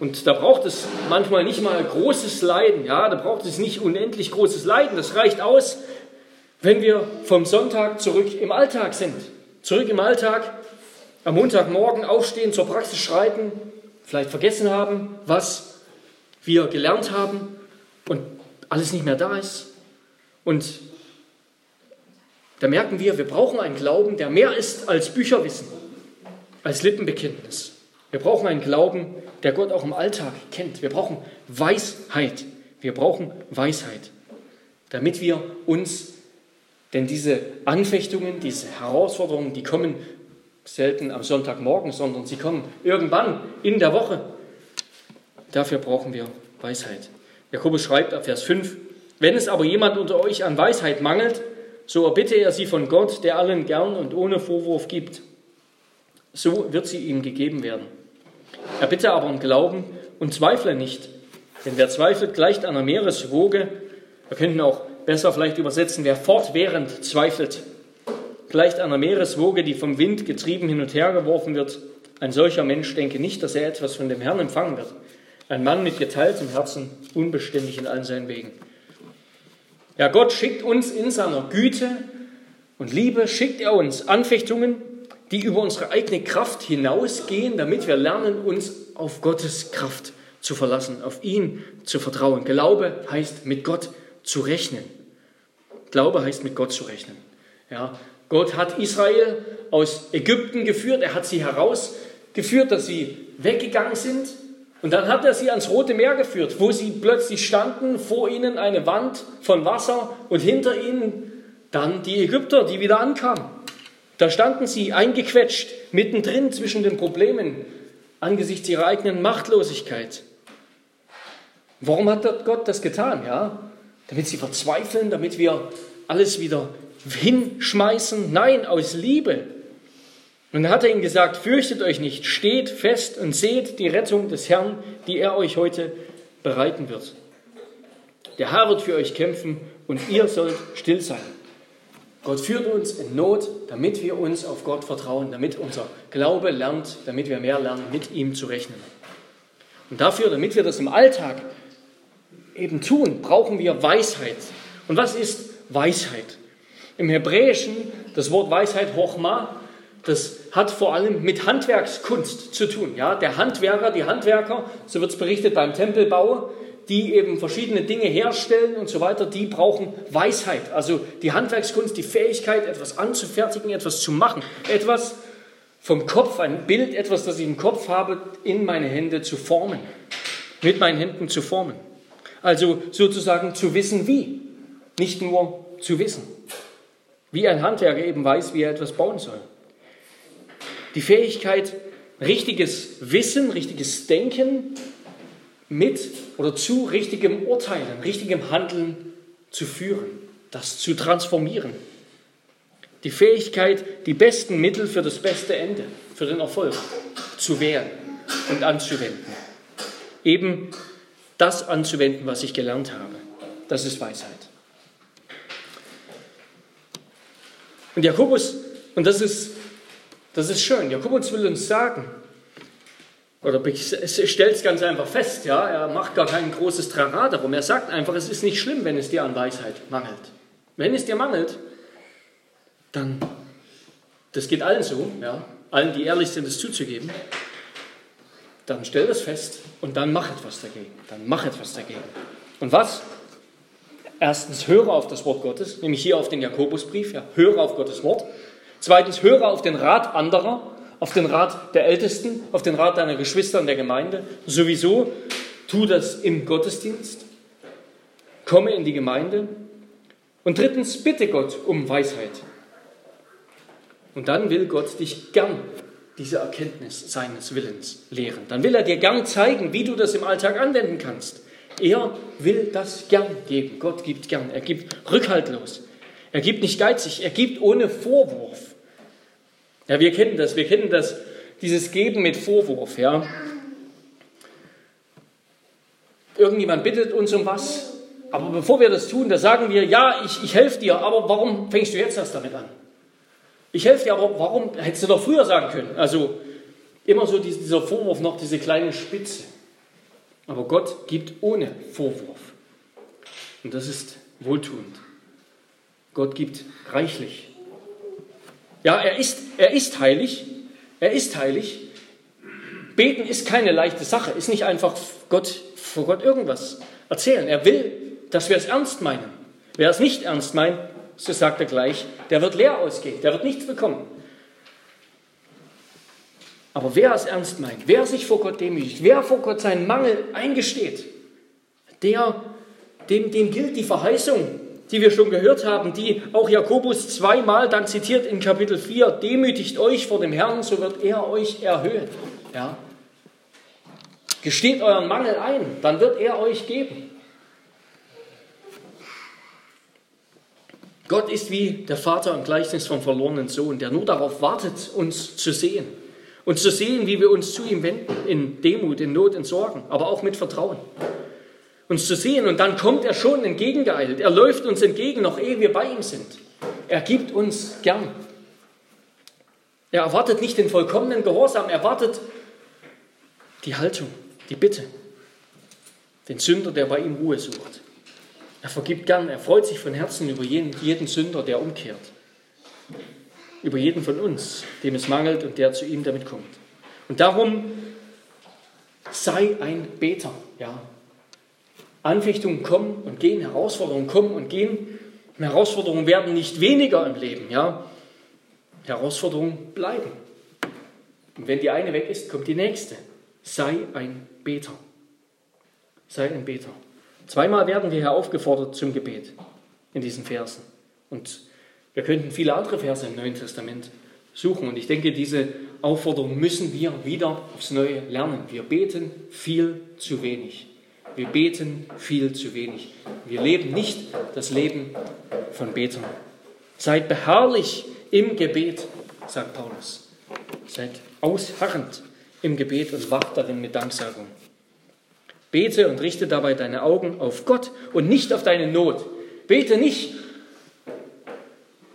A: Und da braucht es manchmal nicht mal großes Leiden. Ja? Da braucht es nicht unendlich großes Leiden. Das reicht aus, wenn wir vom Sonntag zurück im Alltag sind. Zurück im Alltag, am Montagmorgen aufstehen, zur Praxis schreiten, vielleicht vergessen haben, was wir gelernt haben und alles nicht mehr da ist. Und da merken wir, wir brauchen einen Glauben, der mehr ist als Bücherwissen, als Lippenbekenntnis. Wir brauchen einen Glauben, der Gott auch im Alltag kennt. Wir brauchen Weisheit. Wir brauchen Weisheit, damit wir uns, denn diese Anfechtungen, diese Herausforderungen, die kommen selten am Sonntagmorgen, sondern sie kommen irgendwann in der Woche. Dafür brauchen wir Weisheit. Jakobus schreibt ab Vers 5, wenn es aber jemand unter euch an Weisheit mangelt, so erbitte er sie von Gott, der allen gern und ohne Vorwurf gibt. So wird sie ihm gegeben werden. Er bitte aber um Glauben und zweifle nicht, denn wer zweifelt, gleicht einer Meereswoge. Wir könnten auch besser vielleicht übersetzen, wer fortwährend zweifelt, gleicht einer Meereswoge, die vom Wind getrieben hin und her geworfen wird. Ein solcher Mensch denke nicht, dass er etwas von dem Herrn empfangen wird. Ein Mann mit geteiltem Herzen, unbeständig in allen seinen Wegen. Ja, Gott schickt uns in seiner Güte und Liebe, schickt er uns Anfechtungen, die über unsere eigene Kraft hinausgehen, damit wir lernen, uns auf Gottes Kraft zu verlassen, auf ihn zu vertrauen. Glaube heißt, mit Gott zu rechnen. Glaube heißt, mit Gott zu rechnen. Ja, Gott hat Israel aus Ägypten geführt, er hat sie herausgeführt, dass sie weggegangen sind und dann hat er sie ans Rote Meer geführt, wo sie plötzlich standen, vor ihnen eine Wand von Wasser und hinter ihnen dann die Ägypter, die wieder ankamen. Da standen sie eingequetscht, mittendrin zwischen den Problemen, angesichts ihrer eigenen Machtlosigkeit. Warum hat Gott das getan? Ja, damit sie verzweifeln, damit wir alles wieder hinschmeißen? Nein, aus Liebe. Und dann hat er ihnen gesagt, fürchtet euch nicht, steht fest und seht die Rettung des Herrn, die er euch heute bereiten wird. Der Herr wird für euch kämpfen und ihr sollt still sein. Gott führt uns in Not, damit wir uns auf Gott vertrauen, damit unser Glaube lernt, damit wir mehr lernen, mit ihm zu rechnen. Und dafür, damit wir das im Alltag eben tun, brauchen wir Weisheit. Und was ist Weisheit? Im Hebräischen, das Wort Weisheit, Hochma, das hat vor allem mit Handwerkskunst zu tun. Ja? Der Handwerker, die Handwerker, so wird es berichtet beim Tempelbau, die eben verschiedene Dinge herstellen und so weiter, die brauchen Weisheit. Also die Handwerkskunst, die Fähigkeit, etwas anzufertigen, etwas zu machen, etwas vom Kopf, ein Bild, etwas, das ich im Kopf habe, in meine Hände zu formen, mit meinen Händen zu formen. Also sozusagen zu wissen, wie, nicht nur zu wissen. Wie ein Handwerker eben weiß, wie er etwas bauen soll. Die Fähigkeit, richtiges Wissen, richtiges Denken mit oder zu richtigem Urteilen, richtigem Handeln zu führen, das zu transformieren. Die Fähigkeit, die besten Mittel für das beste Ende, für den Erfolg zu wählen und anzuwenden. Eben das anzuwenden, was ich gelernt habe. Das ist Weisheit. Und Jakobus, und das ist, das ist schön, Jakobus will uns sagen, oder stellt es ganz einfach fest, ja, er macht gar kein großes Trara darum. Er sagt einfach, es ist nicht schlimm, wenn es dir an Weisheit mangelt. Wenn es dir mangelt, dann, das geht allen so, ja, allen, die ehrlich sind, es zuzugeben, dann stell das fest und dann mach etwas dagegen. Dann mach etwas dagegen. Und was? Erstens, höre auf das Wort Gottes, nämlich hier auf den Jakobusbrief, ja, höre auf Gottes Wort. Zweitens, höre auf den Rat anderer auf den Rat der Ältesten, auf den Rat deiner Geschwister in der Gemeinde. Sowieso, tu das im Gottesdienst. Komme in die Gemeinde. Und drittens, bitte Gott um Weisheit. Und dann will Gott dich gern diese Erkenntnis seines Willens lehren. Dann will er dir gern zeigen, wie du das im Alltag anwenden kannst. Er will das gern geben. Gott gibt gern. Er gibt rückhaltlos. Er gibt nicht geizig. Er gibt ohne Vorwurf. Ja, wir kennen das, wir kennen das, dieses Geben mit Vorwurf, ja. Irgendjemand bittet uns um was, aber bevor wir das tun, da sagen wir, ja, ich, ich helfe dir, aber warum fängst du jetzt erst damit an? Ich helfe dir, aber warum hättest du doch früher sagen können? Also immer so dieser Vorwurf noch, diese kleine Spitze. Aber Gott gibt ohne Vorwurf. Und das ist wohltuend. Gott gibt reichlich. Ja, er ist, er ist heilig. Er ist heilig. Beten ist keine leichte Sache, ist nicht einfach Gott, vor Gott irgendwas erzählen. Er will, dass wir es ernst meinen. Wer es nicht ernst meint, so sagt er gleich, der wird leer ausgehen, der wird nichts bekommen. Aber wer es ernst meint, wer sich vor Gott demütigt, wer vor Gott seinen Mangel eingesteht, der, dem, dem gilt die Verheißung, die wir schon gehört haben, die auch Jakobus zweimal dann zitiert in Kapitel 4, demütigt euch vor dem Herrn, so wird er euch erhöhen. Ja? Gesteht euren Mangel ein, dann wird er euch geben. Gott ist wie der Vater im Gleichnis vom verlorenen Sohn, der nur darauf wartet, uns zu sehen. Und zu sehen, wie wir uns zu ihm wenden, in Demut, in Not, in Sorgen, aber auch mit Vertrauen uns zu sehen. Und dann kommt er schon entgegengeeilt. Er läuft uns entgegen, noch ehe wir bei ihm sind. Er gibt uns gern. Er erwartet nicht den vollkommenen Gehorsam, er erwartet die Haltung, die Bitte. Den Sünder, der bei ihm Ruhe sucht. Er vergibt gern, er freut sich von Herzen über jeden, jeden Sünder, der umkehrt. Über jeden von uns, dem es mangelt und der zu ihm damit kommt. Und darum sei ein Beter, ja, Anfechtungen kommen und gehen, Herausforderungen kommen und gehen. Herausforderungen werden nicht weniger im Leben, ja. Herausforderungen bleiben. Und wenn die eine weg ist, kommt die nächste. Sei ein Beter. Sei ein Beter. Zweimal werden wir hier aufgefordert zum Gebet in diesen Versen. Und wir könnten viele andere Verse im Neuen Testament suchen. Und ich denke, diese Aufforderung müssen wir wieder aufs Neue lernen. Wir beten viel zu wenig. Wir beten viel zu wenig. Wir leben nicht das Leben von Betern. Seid beharrlich im Gebet, sagt Paulus. Seid ausharrend im Gebet und wacht darin mit Danksagung. Bete und richte dabei deine Augen auf Gott und nicht auf deine Not. Bete nicht,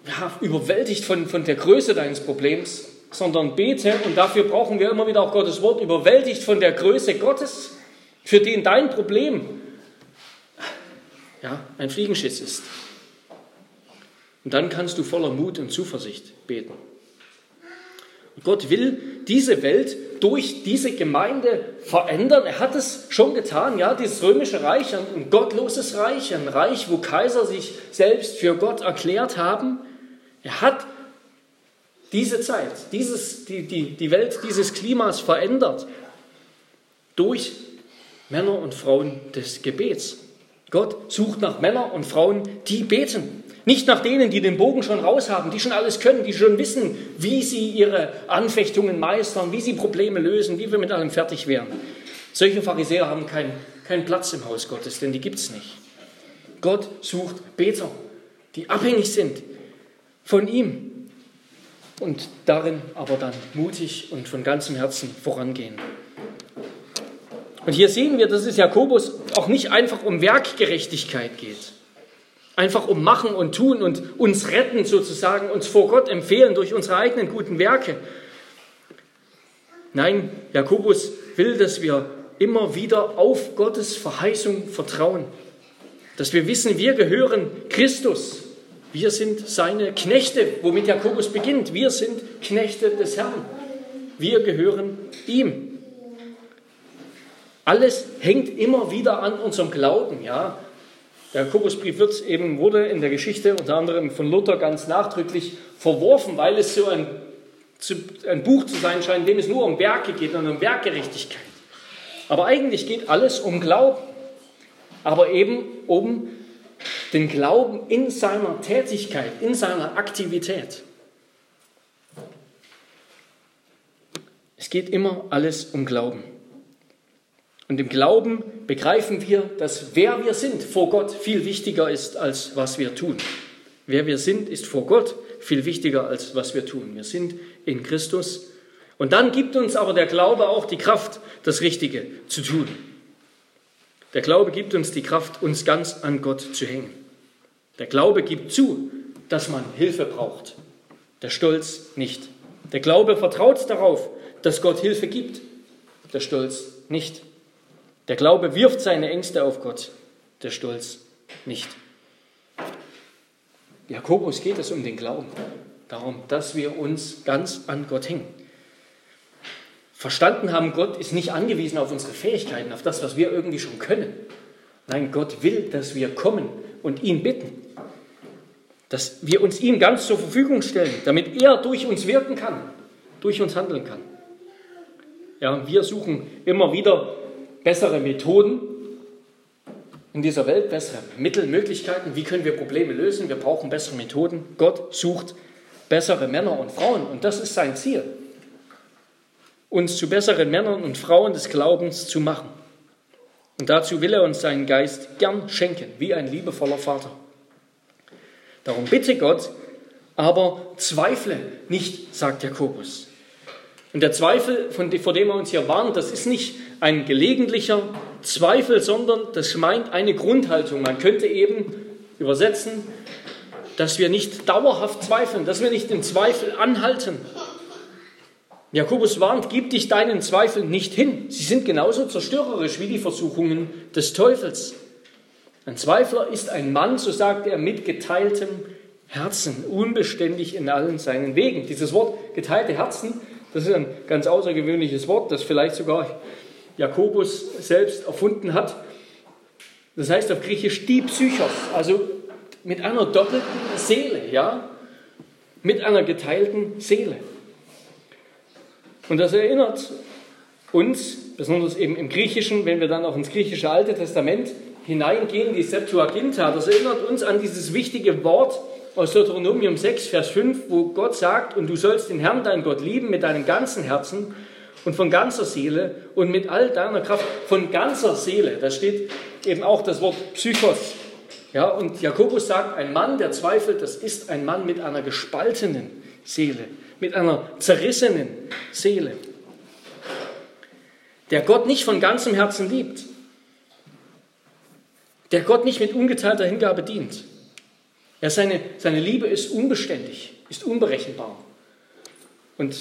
A: ja, überwältigt von, von der Größe deines Problems, sondern bete, und dafür brauchen wir immer wieder auch Gottes Wort, überwältigt von der Größe Gottes, für den dein Problem ja, ein Fliegenschiss ist. Und dann kannst du voller Mut und Zuversicht beten. Und Gott will diese Welt durch diese Gemeinde verändern. Er hat es schon getan, ja, dieses römische Reich, ein gottloses Reich, ein Reich, wo Kaiser sich selbst für Gott erklärt haben. Er hat diese Zeit, dieses, die, die, die Welt dieses Klimas verändert durch Männer und Frauen des Gebets. Gott sucht nach Männern und Frauen, die beten. Nicht nach denen, die den Bogen schon raus haben, die schon alles können, die schon wissen, wie sie ihre Anfechtungen meistern, wie sie Probleme lösen, wie wir mit allem fertig wären. Solche Pharisäer haben keinen kein Platz im Haus Gottes, denn die gibt es nicht. Gott sucht Beter, die abhängig sind von ihm und darin aber dann mutig und von ganzem Herzen vorangehen. Und hier sehen wir, dass es Jakobus auch nicht einfach um Werkgerechtigkeit geht. Einfach um Machen und Tun und uns retten sozusagen, uns vor Gott empfehlen durch unsere eigenen guten Werke. Nein, Jakobus will, dass wir immer wieder auf Gottes Verheißung vertrauen. Dass wir wissen, wir gehören Christus. Wir sind seine Knechte, womit Jakobus beginnt. Wir sind Knechte des Herrn. Wir gehören ihm. Alles hängt immer wieder an unserem Glauben. Ja? Der Jakobusbrief wird eben, wurde in der Geschichte unter anderem von Luther ganz nachdrücklich verworfen, weil es so ein, ein Buch zu sein scheint, in dem es nur um Werke geht und um Werkgerechtigkeit. Aber eigentlich geht alles um Glauben, aber eben um den Glauben in seiner Tätigkeit, in seiner Aktivität. Es geht immer alles um Glauben. Und im Glauben begreifen wir, dass wer wir sind vor Gott viel wichtiger ist, als was wir tun. Wer wir sind, ist vor Gott viel wichtiger, als was wir tun. Wir sind in Christus. Und dann gibt uns aber der Glaube auch die Kraft, das Richtige zu tun. Der Glaube gibt uns die Kraft, uns ganz an Gott zu hängen. Der Glaube gibt zu, dass man Hilfe braucht. Der Stolz nicht. Der Glaube vertraut darauf, dass Gott Hilfe gibt. Der Stolz nicht. Der Glaube wirft seine Ängste auf Gott, der Stolz nicht. Jakobus geht es um den Glauben, darum, dass wir uns ganz an Gott hängen. Verstanden haben, Gott ist nicht angewiesen auf unsere Fähigkeiten, auf das, was wir irgendwie schon können. Nein, Gott will, dass wir kommen und ihn bitten, dass wir uns ihm ganz zur Verfügung stellen, damit er durch uns wirken kann, durch uns handeln kann. Ja, wir suchen immer wieder bessere Methoden in dieser Welt, bessere Mittel, Möglichkeiten. Wie können wir Probleme lösen? Wir brauchen bessere Methoden. Gott sucht bessere Männer und Frauen und das ist sein Ziel, uns zu besseren Männern und Frauen des Glaubens zu machen. Und dazu will er uns seinen Geist gern schenken, wie ein liebevoller Vater. Darum bitte Gott, aber zweifle nicht, sagt Jakobus. Und der Zweifel, vor dem er uns hier warnt, das ist nicht ein gelegentlicher Zweifel, sondern das meint eine Grundhaltung. Man könnte eben übersetzen, dass wir nicht dauerhaft zweifeln, dass wir nicht im Zweifel anhalten. Jakobus warnt, gib dich deinen Zweifeln nicht hin. Sie sind genauso zerstörerisch wie die Versuchungen des Teufels. Ein Zweifler ist ein Mann, so sagt er, mit geteiltem Herzen, unbeständig in allen seinen Wegen. Dieses Wort geteilte Herzen das ist ein ganz außergewöhnliches Wort, das vielleicht sogar Jakobus selbst erfunden hat. Das heißt auf Griechisch die Psychos, also mit einer doppelten Seele, ja, mit einer geteilten Seele. Und das erinnert uns, besonders eben im Griechischen, wenn wir dann auch ins griechische Alte Testament hineingehen, die Septuaginta, das erinnert uns an dieses wichtige Wort, aus Deuteronomium 6, Vers 5, wo Gott sagt, und du sollst den Herrn, deinen Gott, lieben mit deinem ganzen Herzen und von ganzer Seele und mit all deiner Kraft, von ganzer Seele. Da steht eben auch das Wort Psychos. Ja, und Jakobus sagt, ein Mann, der zweifelt, das ist ein Mann mit einer gespaltenen Seele, mit einer zerrissenen Seele, der Gott nicht von ganzem Herzen liebt, der Gott nicht mit ungeteilter Hingabe dient Ja, seine, seine Liebe ist unbeständig, ist unberechenbar. Und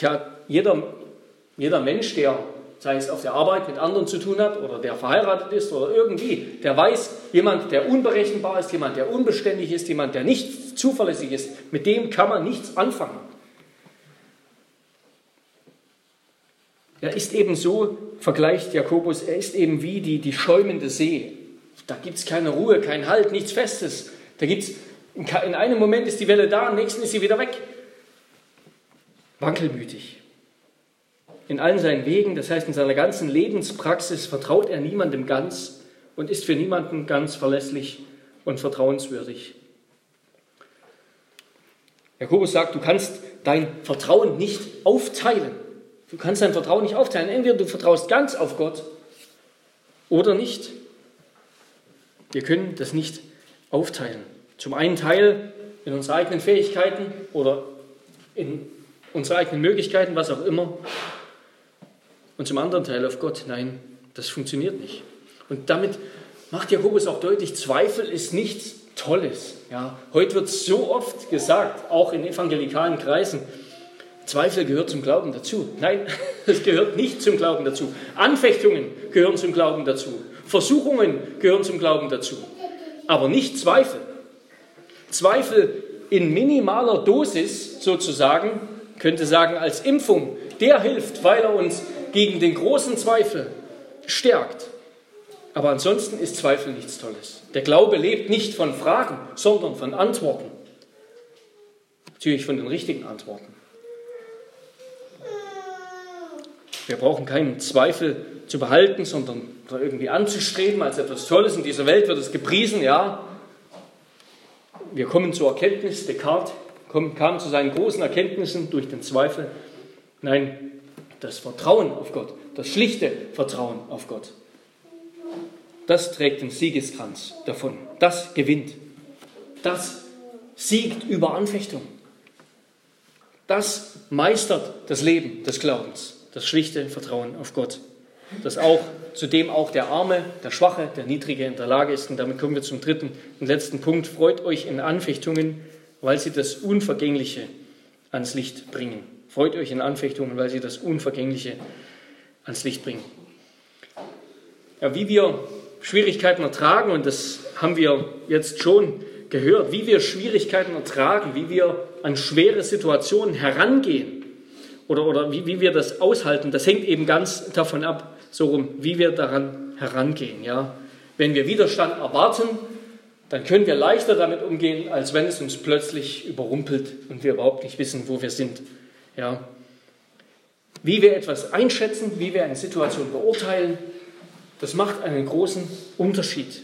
A: ja, jeder, jeder Mensch, der sei es auf der Arbeit mit anderen zu tun hat oder der verheiratet ist oder irgendwie, der weiß, jemand, der unberechenbar ist, jemand, der unbeständig ist, jemand, der nicht zuverlässig ist, mit dem kann man nichts anfangen. Er ist eben so, vergleicht Jakobus, er ist eben wie die, die schäumende See. Da gibt es keine Ruhe, kein Halt, nichts Festes. Da gibt's, in einem Moment ist die Welle da, im nächsten ist sie wieder weg. Wankelmütig. In allen seinen Wegen, das heißt in seiner ganzen Lebenspraxis, vertraut er niemandem ganz und ist für niemanden ganz verlässlich und vertrauenswürdig. Jakobus sagt, du kannst dein Vertrauen nicht aufteilen. Du kannst dein Vertrauen nicht aufteilen. Entweder du vertraust ganz auf Gott oder nicht. Wir können das nicht aufteilen. Zum einen Teil in unsere eigenen Fähigkeiten oder in unsere eigenen Möglichkeiten, was auch immer. Und zum anderen Teil auf Gott. Nein, das funktioniert nicht. Und damit macht Jakobus auch deutlich, Zweifel ist nichts Tolles. Ja, heute wird so oft gesagt, auch in evangelikalen Kreisen, Zweifel gehört zum Glauben dazu. Nein, *laughs* es gehört nicht zum Glauben dazu. Anfechtungen gehören zum Glauben dazu. Versuchungen gehören zum Glauben dazu. Aber nicht Zweifel. Zweifel in minimaler Dosis sozusagen, könnte sagen als Impfung, der hilft, weil er uns gegen den großen Zweifel stärkt. Aber ansonsten ist Zweifel nichts Tolles. Der Glaube lebt nicht von Fragen, sondern von Antworten. Natürlich von den richtigen Antworten. Wir brauchen keinen Zweifel zu behalten, sondern irgendwie anzustreben als etwas Tolles. In dieser Welt wird es gepriesen, ja. Wir kommen zur Erkenntnis, Descartes kam zu seinen großen Erkenntnissen durch den Zweifel. Nein, das Vertrauen auf Gott, das schlichte Vertrauen auf Gott, das trägt den Siegeskranz davon. Das gewinnt. Das siegt über Anfechtung. Das meistert das Leben des Glaubens das schlichte Vertrauen auf Gott. Das auch, zu dem auch der Arme, der Schwache, der Niedrige in der Lage ist. Und damit kommen wir zum dritten und letzten Punkt. Freut euch in Anfechtungen, weil sie das Unvergängliche ans Licht bringen. Freut euch in Anfechtungen, weil sie das Unvergängliche ans Licht bringen. Ja, wie wir Schwierigkeiten ertragen, und das haben wir jetzt schon gehört, wie wir Schwierigkeiten ertragen, wie wir an schwere Situationen herangehen, oder, oder wie, wie wir das aushalten, das hängt eben ganz davon ab, so rum, wie wir daran herangehen. Ja? Wenn wir Widerstand erwarten, dann können wir leichter damit umgehen, als wenn es uns plötzlich überrumpelt und wir überhaupt nicht wissen, wo wir sind. Ja? Wie wir etwas einschätzen, wie wir eine Situation beurteilen, das macht einen großen Unterschied.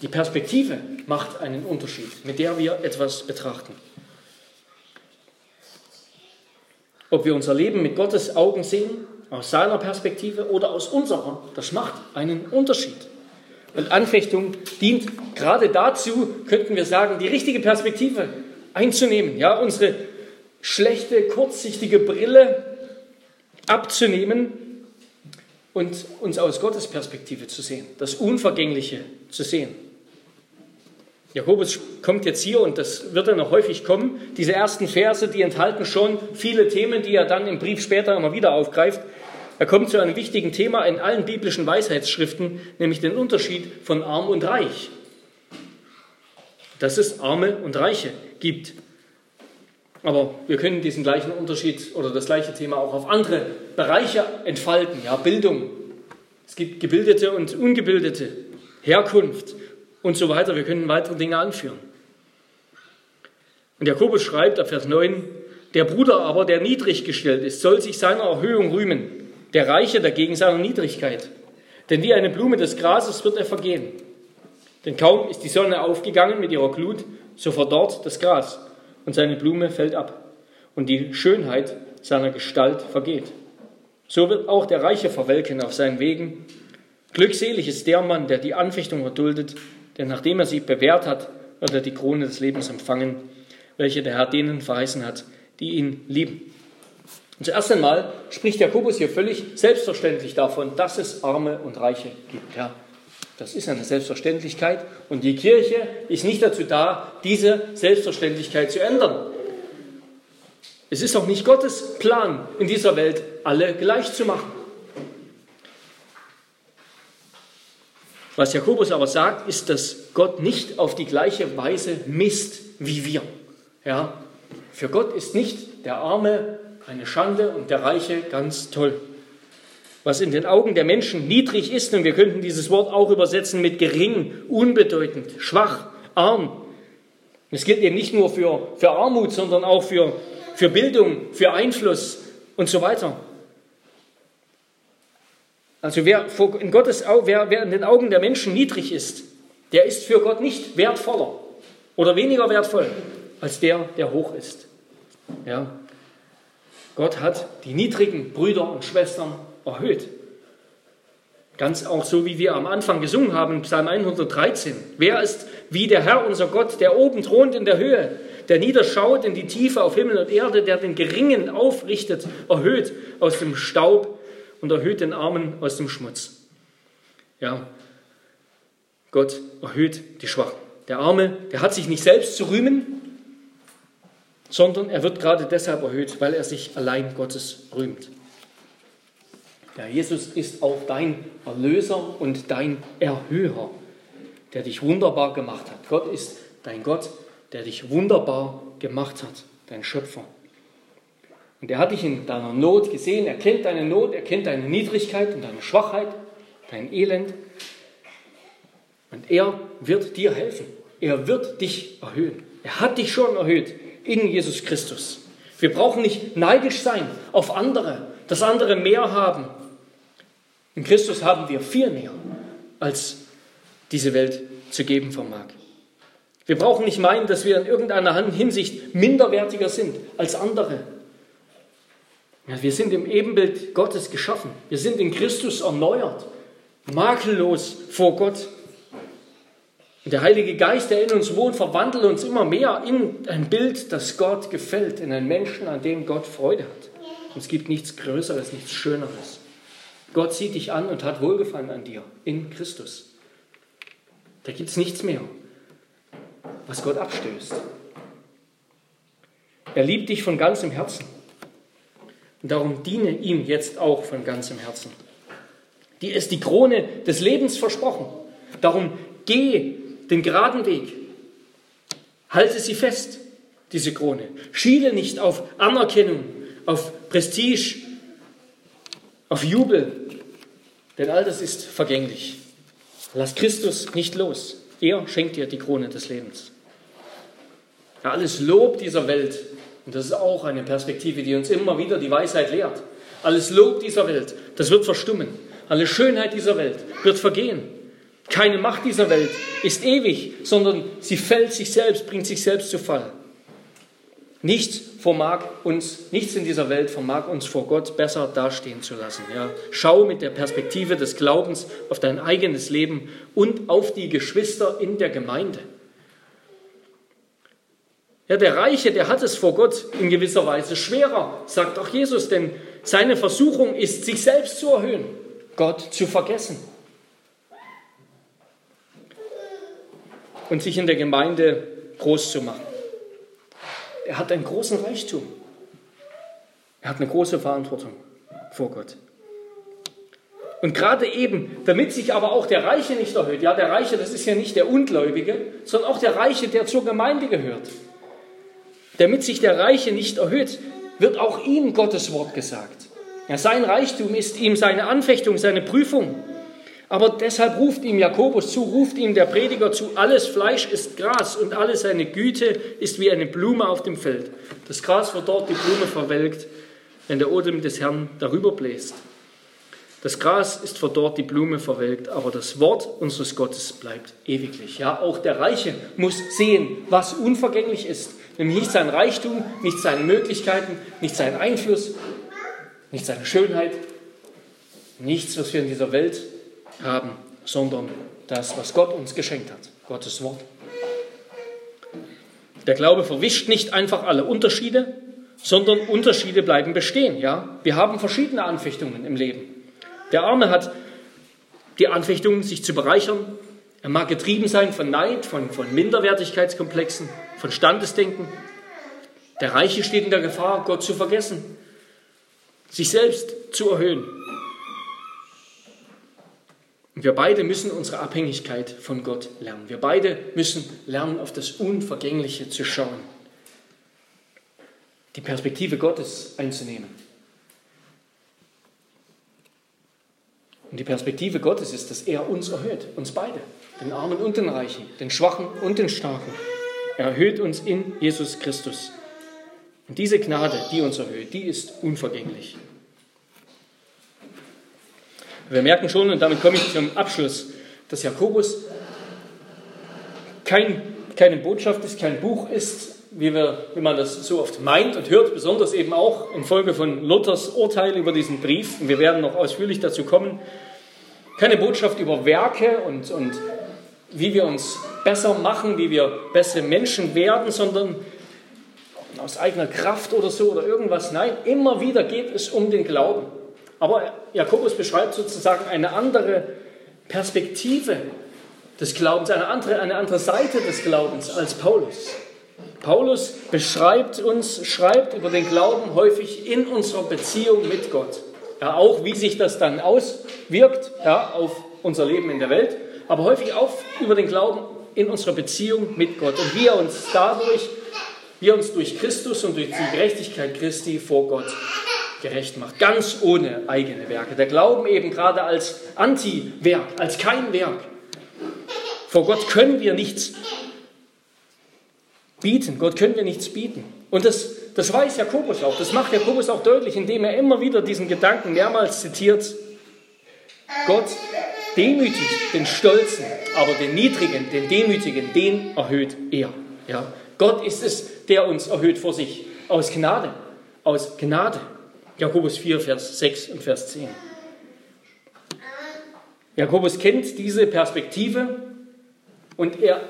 A: Die Perspektive macht einen Unterschied, mit der wir etwas betrachten. Ob wir unser Leben mit Gottes Augen sehen, aus seiner Perspektive oder aus unserer, das macht einen Unterschied. Und Anfechtung dient gerade dazu, könnten wir sagen, die richtige Perspektive einzunehmen, ja, unsere schlechte, kurzsichtige Brille abzunehmen und uns aus Gottes Perspektive zu sehen, das Unvergängliche zu sehen. Jakobus kommt jetzt hier, und das wird er noch häufig kommen, diese ersten Verse, die enthalten schon viele Themen, die er dann im Brief später immer wieder aufgreift. Er kommt zu einem wichtigen Thema in allen biblischen Weisheitsschriften, nämlich den Unterschied von arm und reich. Dass es Arme und Reiche gibt. Aber wir können diesen gleichen Unterschied oder das gleiche Thema auch auf andere Bereiche entfalten. Ja, Bildung. Es gibt Gebildete und Ungebildete. Herkunft, und so weiter. Wir können weitere Dinge anführen. Und Jakobus schreibt ab Vers 9, der Bruder aber, der niedrig gestellt ist, soll sich seiner Erhöhung rühmen, der Reiche dagegen seiner Niedrigkeit. Denn wie eine Blume des Grases wird er vergehen. Denn kaum ist die Sonne aufgegangen mit ihrer Glut, so verdorrt das Gras und seine Blume fällt ab und die Schönheit seiner Gestalt vergeht. So wird auch der Reiche verwelken auf seinen Wegen. Glückselig ist der Mann, der die Anfechtung erduldet, denn nachdem er sie bewährt hat, wird er die Krone des Lebens empfangen, welche der Herr denen verheißen hat, die ihn lieben. Und zuerst einmal spricht Jakobus hier völlig selbstverständlich davon, dass es Arme und Reiche gibt. Ja, Das ist eine Selbstverständlichkeit und die Kirche ist nicht dazu da, diese Selbstverständlichkeit zu ändern. Es ist auch nicht Gottes Plan, in dieser Welt alle gleich zu machen. Was Jakobus aber sagt, ist, dass Gott nicht auf die gleiche Weise misst wie wir. Ja, für Gott ist nicht der Arme eine Schande und der Reiche ganz toll. Was in den Augen der Menschen niedrig ist, und wir könnten dieses Wort auch übersetzen mit gering, unbedeutend, schwach, arm. Es gilt eben nicht nur für, für Armut, sondern auch für, für Bildung, für Einfluss und so weiter. Also wer, in Gottes, wer, wer in den Augen der Menschen niedrig ist, der ist für Gott nicht wertvoller oder weniger wertvoll als der, der hoch ist. Ja. Gott hat die niedrigen Brüder und Schwestern erhöht. Ganz auch so, wie wir am Anfang gesungen haben, Psalm 113. Wer ist wie der Herr, unser Gott, der oben thront in der Höhe, der niederschaut in die Tiefe auf Himmel und Erde, der den Geringen aufrichtet, erhöht aus dem Staub und erhöht den Armen aus dem Schmutz. Ja, Gott erhöht die Schwachen. Der Arme, der hat sich nicht selbst zu rühmen, sondern er wird gerade deshalb erhöht, weil er sich allein Gottes rühmt. Ja, Jesus ist auch dein Erlöser und dein Erhöher, der dich wunderbar gemacht hat. Gott ist dein Gott, der dich wunderbar gemacht hat, dein Schöpfer. Und er hat dich in deiner Not gesehen, er kennt deine Not, er kennt deine Niedrigkeit und deine Schwachheit, dein Elend. Und er wird dir helfen. Er wird dich erhöhen. Er hat dich schon erhöht in Jesus Christus. Wir brauchen nicht neidisch sein auf andere, dass andere mehr haben. In Christus haben wir viel mehr, als diese Welt zu geben vermag. Wir brauchen nicht meinen, dass wir in irgendeiner Hinsicht minderwertiger sind als andere. Ja, wir sind im Ebenbild Gottes geschaffen. Wir sind in Christus erneuert, makellos vor Gott. Und der Heilige Geist, der in uns wohnt, verwandelt uns immer mehr in ein Bild, das Gott gefällt, in einen Menschen, an dem Gott Freude hat. Und es gibt nichts Größeres, nichts Schöneres. Gott sieht dich an und hat Wohlgefallen an dir in Christus. Da gibt es nichts mehr, was Gott abstößt. Er liebt dich von ganzem Herzen. Und darum diene ihm jetzt auch von ganzem Herzen. Dir ist die Krone des Lebens versprochen. Darum geh den geraden Weg. Halte sie fest, diese Krone. Schiele nicht auf Anerkennung, auf Prestige, auf Jubel, denn all das ist vergänglich. Lass Christus nicht los. Er schenkt dir die Krone des Lebens. Ja, alles Lob dieser Welt und das ist auch eine Perspektive, die uns immer wieder die Weisheit lehrt. Alles Lob dieser Welt, das wird verstummen. Alle Schönheit dieser Welt wird vergehen. Keine Macht dieser Welt ist ewig, sondern sie fällt sich selbst, bringt sich selbst zu Fall. Nichts vermag uns, nichts in dieser Welt vermag uns vor Gott besser dastehen zu lassen. Ja. Schau mit der Perspektive des Glaubens auf dein eigenes Leben und auf die Geschwister in der Gemeinde. Ja, der Reiche, der hat es vor Gott in gewisser Weise schwerer, sagt auch Jesus, denn seine Versuchung ist, sich selbst zu erhöhen, Gott zu vergessen und sich in der Gemeinde groß zu machen. Er hat einen großen Reichtum. Er hat eine große Verantwortung vor Gott. Und gerade eben, damit sich aber auch der Reiche nicht erhöht, ja, der Reiche, das ist ja nicht der Ungläubige, sondern auch der Reiche, der zur Gemeinde gehört. Damit sich der Reiche nicht erhöht, wird auch ihm Gottes Wort gesagt. Ja, sein Reichtum ist ihm seine Anfechtung, seine Prüfung. Aber deshalb ruft ihm Jakobus zu, ruft ihm der Prediger zu, alles Fleisch ist Gras und alle seine Güte ist wie eine Blume auf dem Feld. Das Gras wird dort, die Blume verwelkt, wenn der Odem des Herrn darüber bläst. Das Gras ist verdorrt, die Blume verwelkt, aber das Wort unseres Gottes bleibt ewiglich. Ja, auch der Reiche muss sehen, was unvergänglich ist Nämlich nicht sein Reichtum, nicht seine Möglichkeiten, nicht sein Einfluss, nicht seine Schönheit, nichts, was wir in dieser Welt haben, sondern das, was Gott uns geschenkt hat, Gottes Wort. Der Glaube verwischt nicht einfach alle Unterschiede, sondern Unterschiede bleiben bestehen. Ja? Wir haben verschiedene Anfechtungen im Leben. Der Arme hat die Anfechtung, sich zu bereichern. Er mag getrieben sein von Neid, von, von Minderwertigkeitskomplexen, von Standesdenken. Der Reiche steht in der Gefahr, Gott zu vergessen, sich selbst zu erhöhen. Und wir beide müssen unsere Abhängigkeit von Gott lernen. Wir beide müssen lernen, auf das Unvergängliche zu schauen. Die Perspektive Gottes einzunehmen. Und die Perspektive Gottes ist, dass er uns erhöht, uns beide, den Armen und den Reichen, den Schwachen und den Starken. Er erhöht uns in Jesus Christus. Und diese Gnade, die uns erhöht, die ist unvergänglich. Wir merken schon, und damit komme ich zum Abschluss, dass Jakobus kein, keine Botschaft ist, kein Buch ist, wie, wir, wie man das so oft meint und hört, besonders eben auch infolge von Luthers Urteil über diesen Brief. Und wir werden noch ausführlich dazu kommen. Keine Botschaft über Werke und, und wie wir uns besser machen, wie wir bessere Menschen werden, sondern aus eigener Kraft oder so oder irgendwas. Nein, immer wieder geht es um den Glauben. Aber Jakobus beschreibt sozusagen eine andere Perspektive des Glaubens, eine andere, eine andere Seite des Glaubens als Paulus. Paulus beschreibt uns, schreibt über den Glauben häufig in unserer Beziehung mit Gott. Ja, auch wie sich das dann auswirkt ja, auf unser Leben in der Welt, aber häufig auch über den Glauben in unserer Beziehung mit Gott und wie er uns dadurch, wie er uns durch Christus und durch die Gerechtigkeit Christi vor Gott gerecht macht, ganz ohne eigene Werke. Der Glauben eben gerade als Anti-Werk, als kein Werk. Vor Gott können wir nichts bieten. Gott können wir nichts bieten. Und das, das weiß Jakobus auch. Das macht Jakobus auch deutlich, indem er immer wieder diesen Gedanken mehrmals zitiert. Gott demütigt den Stolzen, aber den Niedrigen, den Demütigen, den erhöht er. Ja. Gott ist es, der uns erhöht vor sich. Aus Gnade. Aus Gnade. Jakobus 4, Vers 6 und Vers 10. Jakobus kennt diese Perspektive und er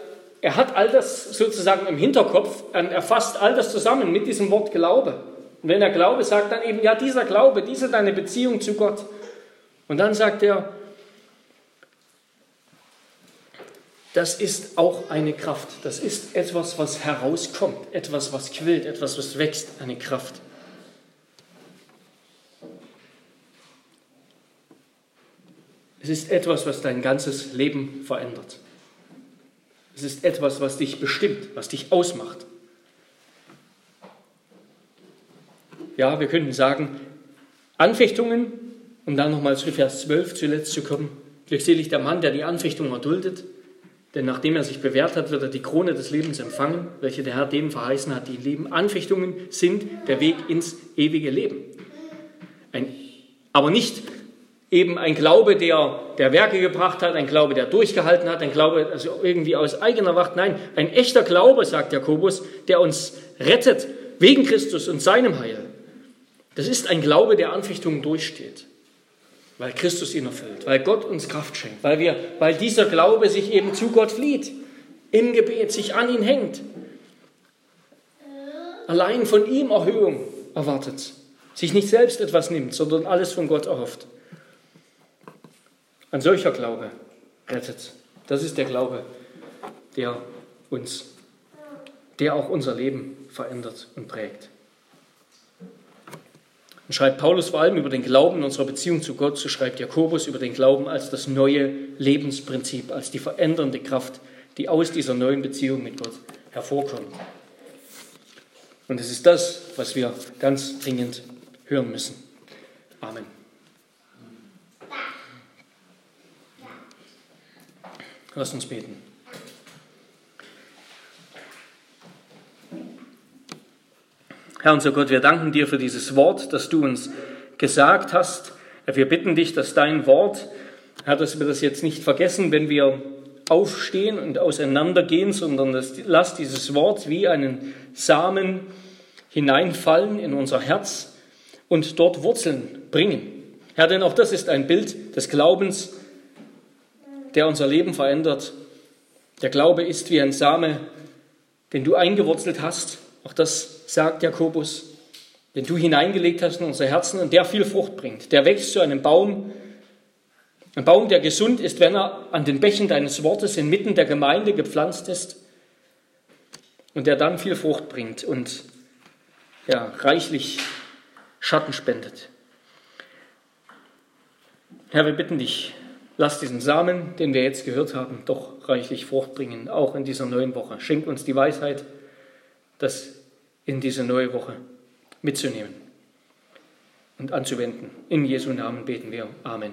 A: er hat all das sozusagen im Hinterkopf, er fasst all das zusammen mit diesem Wort Glaube. Und wenn er Glaube sagt, dann eben, ja, dieser Glaube, diese deine Beziehung zu Gott. Und dann sagt er, das ist auch eine Kraft. Das ist etwas, was herauskommt, etwas, was quillt, etwas, was wächst, eine Kraft. Es ist etwas, was dein ganzes Leben verändert. Es ist etwas, was dich bestimmt, was dich ausmacht. Ja, wir könnten sagen, Anfechtungen, um dann nochmal zu Vers 12 zuletzt zu kommen. Glückselig der Mann, der die Anfechtung erduldet, denn nachdem er sich bewährt hat, wird er die Krone des Lebens empfangen, welche der Herr denen verheißen hat, die lieben. Anfechtungen sind der Weg ins ewige Leben. Ein, aber nicht eben ein Glaube, der, der Werke gebracht hat, ein Glaube, der durchgehalten hat, ein Glaube, also irgendwie aus eigener Wacht. Nein, ein echter Glaube, sagt Jakobus, der uns rettet wegen Christus und seinem Heil. Das ist ein Glaube, der Anfechtungen durchsteht, weil Christus ihn erfüllt, weil Gott uns Kraft schenkt, weil, wir, weil dieser Glaube sich eben zu Gott flieht, im Gebet sich an ihn hängt, allein von ihm Erhöhung erwartet, sich nicht selbst etwas nimmt, sondern alles von Gott erhofft. Ein solcher Glaube rettet. Das ist der Glaube, der uns, der auch unser Leben verändert und prägt. Und schreibt Paulus vor allem über den Glauben in unserer Beziehung zu Gott, so schreibt Jakobus über den Glauben als das neue Lebensprinzip, als die verändernde Kraft, die aus dieser neuen Beziehung mit Gott hervorkommt. Und es ist das, was wir ganz dringend hören müssen. Amen. Lass uns beten. Herr unser Gott, wir danken dir für dieses Wort, das du uns gesagt hast. Wir bitten dich, dass dein Wort, Herr, dass wir das jetzt nicht vergessen, wenn wir aufstehen und auseinandergehen, sondern dass, lass dieses Wort wie einen Samen hineinfallen in unser Herz und dort Wurzeln bringen. Herr, denn auch das ist ein Bild des Glaubens, der unser Leben verändert. Der Glaube ist wie ein Same, den du eingewurzelt hast. Auch das sagt Jakobus, den du hineingelegt hast in unser Herzen und der viel Frucht bringt. Der wächst zu einem Baum, Ein Baum, der gesund ist, wenn er an den Bächen deines Wortes inmitten der Gemeinde gepflanzt ist und der dann viel Frucht bringt und ja, reichlich Schatten spendet. Herr, wir bitten dich, lass diesen Samen, den wir jetzt gehört haben, doch reichlich Frucht bringen, auch in dieser neuen Woche. Schenk uns die Weisheit, das in diese neue Woche mitzunehmen und anzuwenden. In Jesu Namen beten wir. Amen.